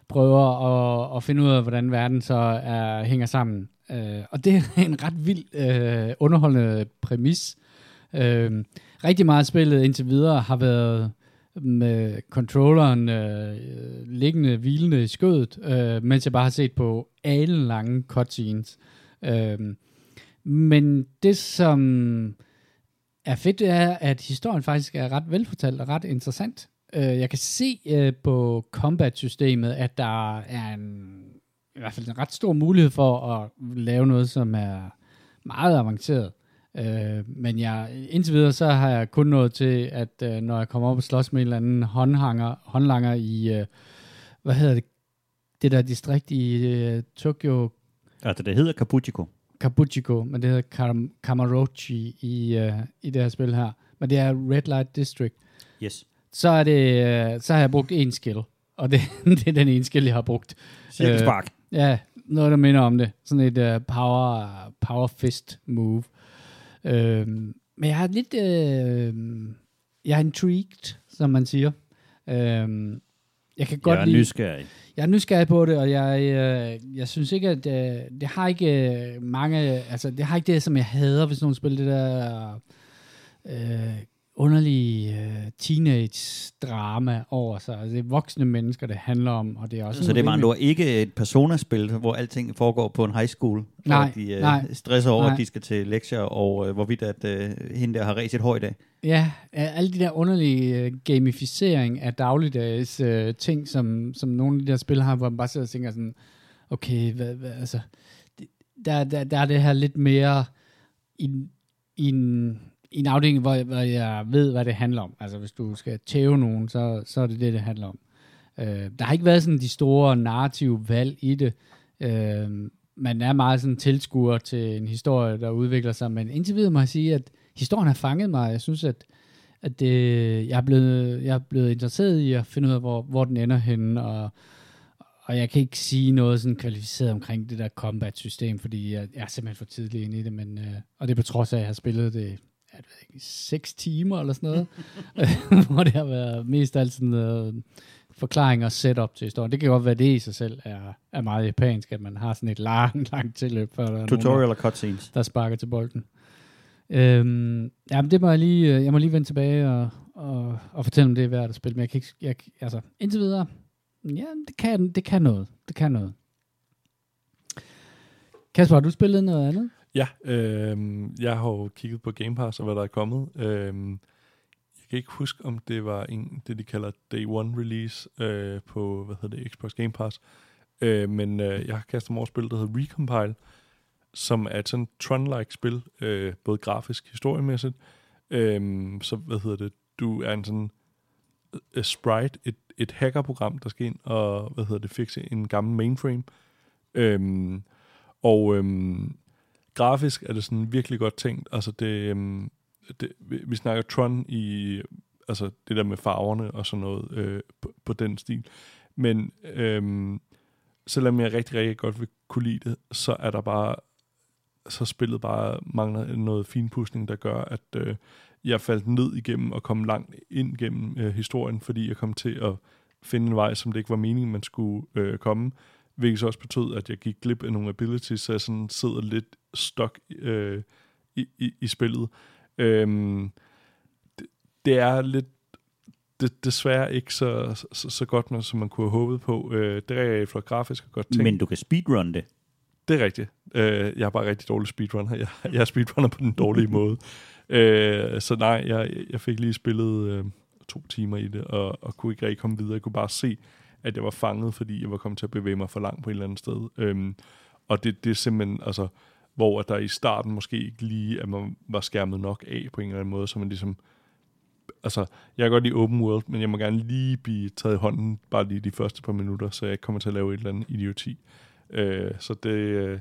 A: prøver at, at finde ud af, hvordan verden så er, hænger sammen. Øh, og det er en ret vild, øh, underholdende præmis. Øh, rigtig meget af spillet indtil videre har været med controlleren øh, liggende, hvilende i skødet, øh, mens jeg bare har set på alle lange cutscenes. Øh, men det, som er fedt, det er, at historien faktisk er ret velfortalt og ret interessant. Øh, jeg kan se øh, på combat-systemet, at der er en, i hvert fald en ret stor mulighed for at lave noget, som er meget avanceret. Øh, men jeg, indtil videre, så har jeg kun nået til, at øh, når jeg kommer op og slås med en eller anden håndhanger, håndlanger i, øh, hvad hedder det, det der distrikt i øh, Tokyo,
C: Altså, det hedder Kabuchiko.
A: Kabuchiko, men det hedder Kam- Kamarochi i, øh, i det her spil her. Men det er Red Light District.
C: Yes.
A: Så, er det, øh, så har jeg brugt en skill. og det, det er den ene skill, jeg har brugt.
C: Cirkelspark.
A: Ja, noget, der minder om det. Sådan et uh, power, power fist move. Øhm, men jeg har lidt... Øh, jeg er intrigued, som man siger. Øhm, jeg kan godt
C: jeg er
A: lide...
C: nysgerrig.
A: Jeg er nysgerrig på det, og jeg, øh, jeg synes ikke, at øh, det har ikke øh, mange, altså det har ikke det, som jeg hader, hvis nogen spiller det der øh, underlige øh, teenage-drama over sig. Altså, det er voksne mennesker, det handler om, og det er også...
C: Så det er bare ikke et personaspil, hvor alting foregår på en high school,
A: Nej,
C: hvor de øh,
A: nej,
C: stresser over,
A: nej.
C: at de skal til lektier, og øh, hvorvidt at øh, hende der har ræst et hår i dag.
A: Ja, alle de der underlige øh, gamificering af dagligdags øh, ting, som, som nogle af de der spil har, hvor man bare sidder og tænker sådan, okay, hvad, hvad, altså, det, der, der, der er det her lidt mere i, en- i en, i en afdeling, hvor, hvor jeg ved, hvad det handler om. Altså, hvis du skal tæve nogen, så, så er det det, det handler om. Øh, der har ikke været sådan de store narrative valg i det. Øh, man er meget sådan tilskuer til en historie, der udvikler sig, men indtil videre må jeg sige, at historien har fanget mig. Jeg synes, at, at det, jeg, er blevet, jeg er blevet interesseret i at finde ud af, hvor, hvor den ender henne, og, og jeg kan ikke sige noget sådan kvalificeret omkring det der combat-system, fordi jeg, jeg er simpelthen for tidlig inde i det, men, øh, og det er på trods af, at jeg har spillet det jeg ved ikke, seks timer eller sådan noget, hvor det har været mest alt sådan øh, forklaring og setup til historien. Det kan godt være, det i sig selv er, er meget japansk, at man har sådan et langt, langt tilløb, før der er nogen,
C: Tutorial og cutscenes.
A: der sparker til bolden. Øhm, jamen, det må jeg lige, øh, jeg må lige vende tilbage og, og, og fortælle, om det er værd at spille. Men jeg kan ikke, jeg, altså, indtil videre, ja, det kan, det kan noget. Det kan noget. Kasper, har du spillet noget andet?
B: Ja, øh, jeg har jo kigget på Game Pass og hvad der er kommet. Øh, jeg kan ikke huske, om det var en, det de kalder Day One Release øh, på, hvad hedder det, Xbox Game Pass. Øh, men øh, jeg har kastet mig over et spil, der hedder Recompile, som er et sådan Tron-like spil, øh, både grafisk, historiemæssigt. Øh, så, hvad hedder det, du er en sådan uh, sprite, et, et hackerprogram, der skal ind og, hvad hedder det, fikse en gammel mainframe. Øhm, og øhm, grafisk er det sådan virkelig godt tænkt. Altså det, øhm, det vi, vi snakker Tron i, altså det der med farverne og sådan noget øh, på, på den stil. Men øhm, selvom jeg rigtig, rigtig godt vil kunne lide det, så er der bare, så spillet bare mangler noget finpudsning, der gør, at øh, jeg faldt ned igennem og kom langt ind gennem øh, historien, fordi jeg kom til at finde en vej, som det ikke var meningen, man skulle øh, komme. Hvilket så også betød, at jeg gik glip af nogle abilities, så jeg sådan sidder lidt stok øh, i, i, i spillet. Øhm, det, det er lidt det, desværre ikke så, så, så godt, som man kunne have håbet på. Øh, det er flot grafisk og godt tænkt.
C: Men du kan speedrun det.
B: Det er rigtigt. Øh, jeg er bare rigtig dårlig speedrunner. Jeg, jeg er speedrunner på den dårlige måde. Øh, så nej, jeg, jeg fik lige spillet øh, to timer i det, og, og kunne ikke rigtig komme videre. Jeg kunne bare se, at jeg var fanget, fordi jeg var kommet til at bevæge mig for langt på et eller andet sted. Øhm, og det, det er simpelthen, altså, hvor at der i starten måske ikke lige, at man var skærmet nok af på en eller anden måde, så man ligesom, altså, jeg kan godt lide open world, men jeg må gerne lige blive taget i hånden, bare lige de første par minutter, så jeg ikke kommer til at lave et eller andet idioti. Øh, så det er øh,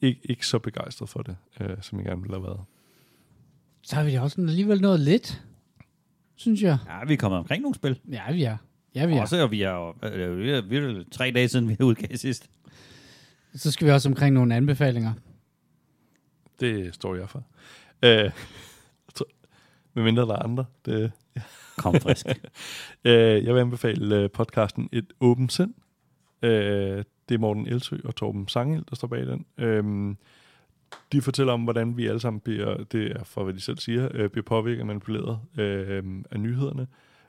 B: ikke, ikke så begejstret for det, øh, som jeg gerne ville have været.
A: Så har vi da også alligevel noget lidt, synes jeg.
C: Ja, vi er kommet omkring nogle spil.
A: Ja, vi er. Ja, vi
C: Ja.
A: er.
C: Også, og vi er, jo- øh, vi er, vi er tre dage siden, vi udgav sidst.
A: Så skal vi også omkring nogle anbefalinger.
B: Det står jeg for. Øh, med mindre der er andre. Det,
C: Kom frisk.
B: Øh, jeg vil anbefale øh, podcasten Et Åbent Sind. Øh, det er Morten Elsø og Torben Sangel, der står bag den. Øh, de fortæller om, hvordan vi alle sammen bliver, det er for hvad de selv siger, øh, bliver påvirket og manipuleret øh, af nyhederne.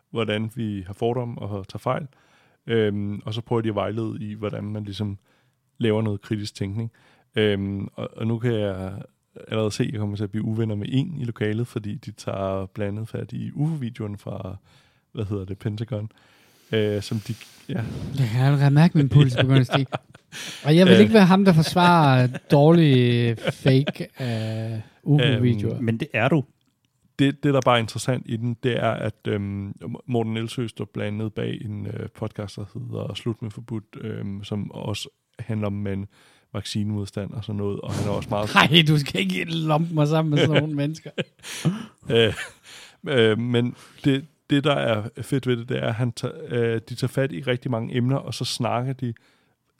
B: Hvordan vi har fordomme og tager fejl. Øh, og så prøver de at vejlede i, hvordan man ligesom laver noget kritisk tænkning. Øh, og, og nu kan jeg allerede se, at jeg kommer til at blive uvenner med en i lokalet, fordi de tager blandet fat i UFO-videoen fra, hvad hedder det, Pentagon, øh, som de, ja,
A: Jeg kan allerede mærke, min puls begynder at stige. Og jeg vil
B: Øh.
A: ikke være ham, der forsvarer dårlige fake uh, UFO-videoer.
C: Men det er du.
B: det, det, der bare er interessant i den, det er, at øhm, Morten Elsø står blandet bag en øh, podcast, der hedder Slut med forbudt, øhm, som også handler om en vaccinemodstand og sådan noget, og han er også meget...
A: Nej, du skal ikke lompe mig sammen med sådan nogle mennesker.
B: Øh, øh, men det, det, der er fedt ved det, det er, at han tager, øh, de tager fat i rigtig mange emner, og så snakker de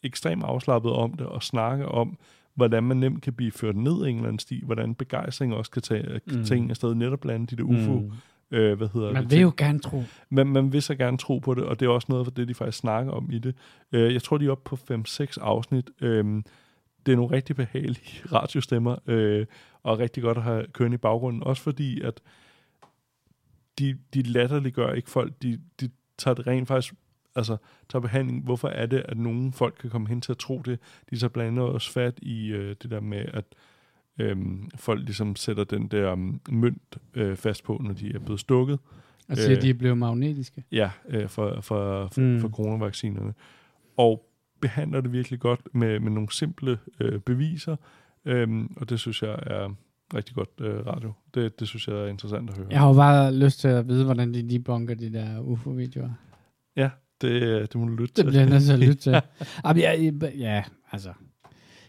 B: ekstremt afslappet om det, og snakker om, hvordan man nemt kan blive ført ned i en eller anden sti, hvordan begejstring også kan tage, mm. En afsted, netop blandt de der UFO, mm. Øh, hvad hedder
A: Man
B: det?
A: vil jo gerne tro.
B: man, man vil så gerne tro på det, og det er også noget for det, de faktisk snakker om i det. Øh, jeg tror, de er oppe på 5-6 afsnit. Øh, det er nogle rigtig behagelige radiostemmer, øh, og rigtig godt at have kørende i baggrunden, også fordi, at de, de latterliggør ikke folk, de, de tager det rent faktisk, altså tager behandling, hvorfor er det, at nogle folk kan komme hen til at tro det. De tager blandt andet også fat i øh, det der med, at øhm, folk ligesom sætter den der um, mønt øh, fast på, når de er blevet stukket.
A: Siger,
B: Øh.
A: at de er blevet magnetiske.
B: Ja, øh, for, for, for,
A: Mm.
B: for coronavaccinerne. Og behandler det virkelig godt med, med nogle simple øh, beviser, øhm, og det synes jeg er rigtig godt øh, radio. Det, det synes jeg er interessant at høre.
A: Jeg har jo bare lyst til at vide, hvordan de debunker de der UFO-videoer.
B: Det, det må du lytte
A: Det
B: til.
A: bliver jeg nødt til at lytte til. Jamen, jeg, ja, altså.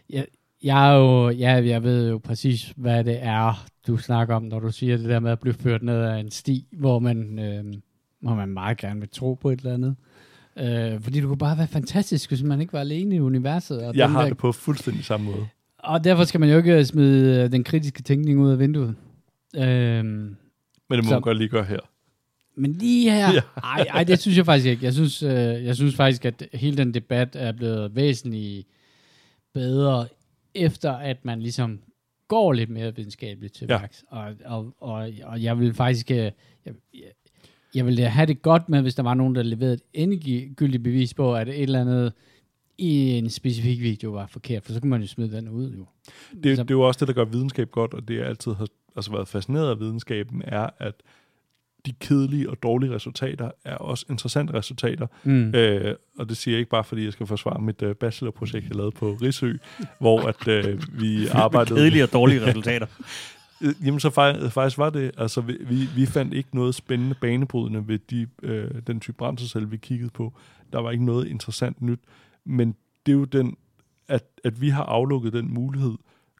A: Jeg, jeg, er jo, ja, jeg ved jo præcis, hvad det er, du snakker om, når du siger det der med at blive ført ned ad en sti, hvor man, øh, hvor man meget gerne vil tro på et eller andet. Øh, fordi det kunne bare være fantastisk, hvis man ikke var alene i universet. Og
B: Jeg
A: den
B: har
A: der,
B: det på fuldstændig samme måde.
A: Og derfor skal man jo ikke smide øh, den kritiske tænkning ud af vinduet. Øh,
B: Men det må
A: Så-
B: man godt lige gøre her.
A: Men lige her,
B: Ja.
A: ej, ej, det synes jeg faktisk ikke. Jeg synes, øh, jeg synes faktisk, at hele den debat er blevet væsentligt bedre, efter at man ligesom går lidt mere videnskabeligt til
B: Ja.
A: værks. Og, og, og, og jeg vil faktisk, øh, jeg, jeg, jeg ville have det godt med, hvis der var nogen, der leverede et endegyldigt bevis på, at et eller andet i en specifik video var forkert, for så kunne man jo smide den ud jo.
B: Det,
A: Så-
B: det er jo også det, der gør videnskab godt, og det jeg altid har altså været fascineret af videnskaben, er, at de kedelige og dårlige resultater er også interessante resultater.
A: Mm.
B: Øh, og det siger jeg ikke bare, fordi jeg skal forsvare mit øh, bachelorprojekt, jeg lavede på Risø, hvor at øh, vi arbejdede...
C: Kedelige og dårlige resultater.
B: Øh, Jamen, så faktisk, faktisk var det, altså vi, vi, fandt ikke noget spændende banebrydende ved de, øh, den type brændselscelle, vi kiggede på. Der var ikke noget interessant nyt, men det er jo den, at, at vi har aflukket den mulighed,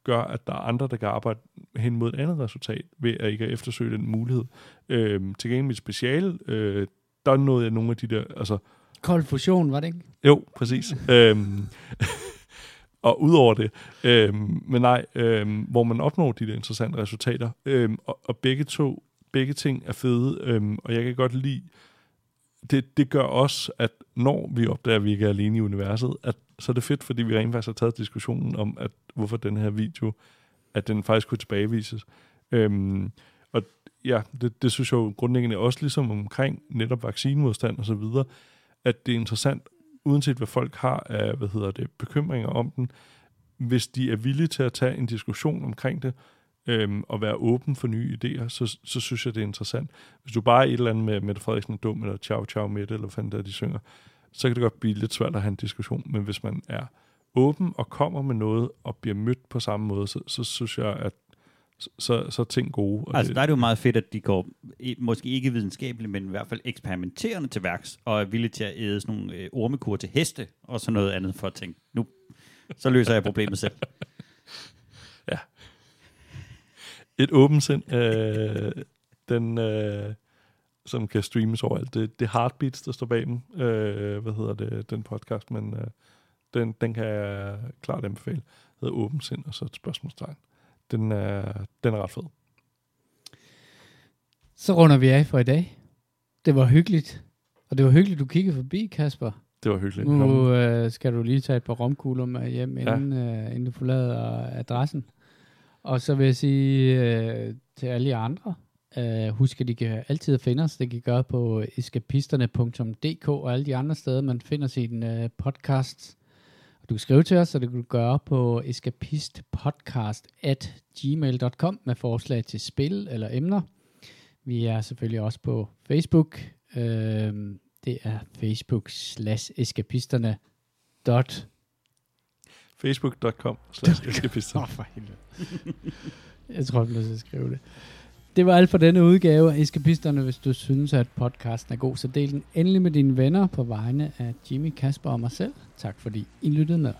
B: gør, at der er andre, der kan arbejde hen mod et andet resultat, ved at ikke at eftersøge den mulighed. Øh, til gengæld mit speciale, øh, der nåede jeg nogle af de der, altså
A: Kold fusion, var det ikke?
B: jo, præcis. øhm, og udover det, øhm, men nej, øhm, hvor man opnår de der interessante resultater, øhm, og, og begge to, begge ting er fede, øhm, og jeg kan godt lide, det, det gør også, at når vi opdager, at vi ikke er alene i universet, at så er det fedt, fordi vi rent faktisk har taget diskussionen om, at hvorfor den her video, at den faktisk kunne tilbagevises. Øhm, og ja, det, det synes jeg jo grundlæggende også ligesom omkring netop vaccinemodstand og så videre, at det er interessant, uanset hvad folk har af, hvad hedder det, bekymringer om den, hvis de er villige til at tage en diskussion omkring det, øhm, og være åben for nye idéer, så, så synes jeg, det er interessant. Hvis du bare er et eller andet med Mette Frederiksen er dum, eller ciao ciao med eller hvad fanden der de synger, så kan det godt blive lidt svært at have en diskussion, men hvis man er åben og kommer med noget, og bliver mødt på samme måde, så, så synes jeg, at så, så, er ting gode. Og
C: Altså,
B: det,
C: der er det jo meget fedt, at de går, måske ikke videnskabeligt, men i hvert fald eksperimenterende til værks, og er villige til at æde sådan nogle øh, ormekur til heste, og sådan noget andet for at tænke, nu, så løser jeg problemet selv.
B: et åbent sind, øh, den, øh, som kan streames overalt. Det, det er Heartbeats, der står bag dem. Øh, hvad hedder det, den podcast, men øh, den, den kan jeg klart anbefale. Det hedder Åbent sind, og så et spørgsmålstegn. Den er, den er ret fed.
A: Så runder vi af for i dag. Det var hyggeligt. Og det var hyggeligt, du kiggede forbi, Kasper.
B: Det var hyggeligt.
A: Nu øh, skal du lige tage et par romkugler med hjem, inden, øh, inden du forlader adressen. Og så vil jeg sige øh, til alle jer andre, øh, husk at I kan altid finde os. Det kan I gøre på eskapisterne.dk og alle de andre steder, man finder sin øh, podcast. Og du kan skrive til os, og det kan du gøre på escapistpodcast at gmail.com med forslag til spil eller emner. Vi er selvfølgelig også på Facebook. Øh, det er facebook slash eskapisterne dot
B: Facebook.com slash eskapister.
A: Åh, for helvede. jeg tror, jeg bliver at skrive det. Det var alt for denne udgave af Eskapisterne. Hvis du synes, at podcasten er god, så del den endelig med dine venner på vegne af Jimmy, Kasper og mig selv. Tak fordi I lyttede med.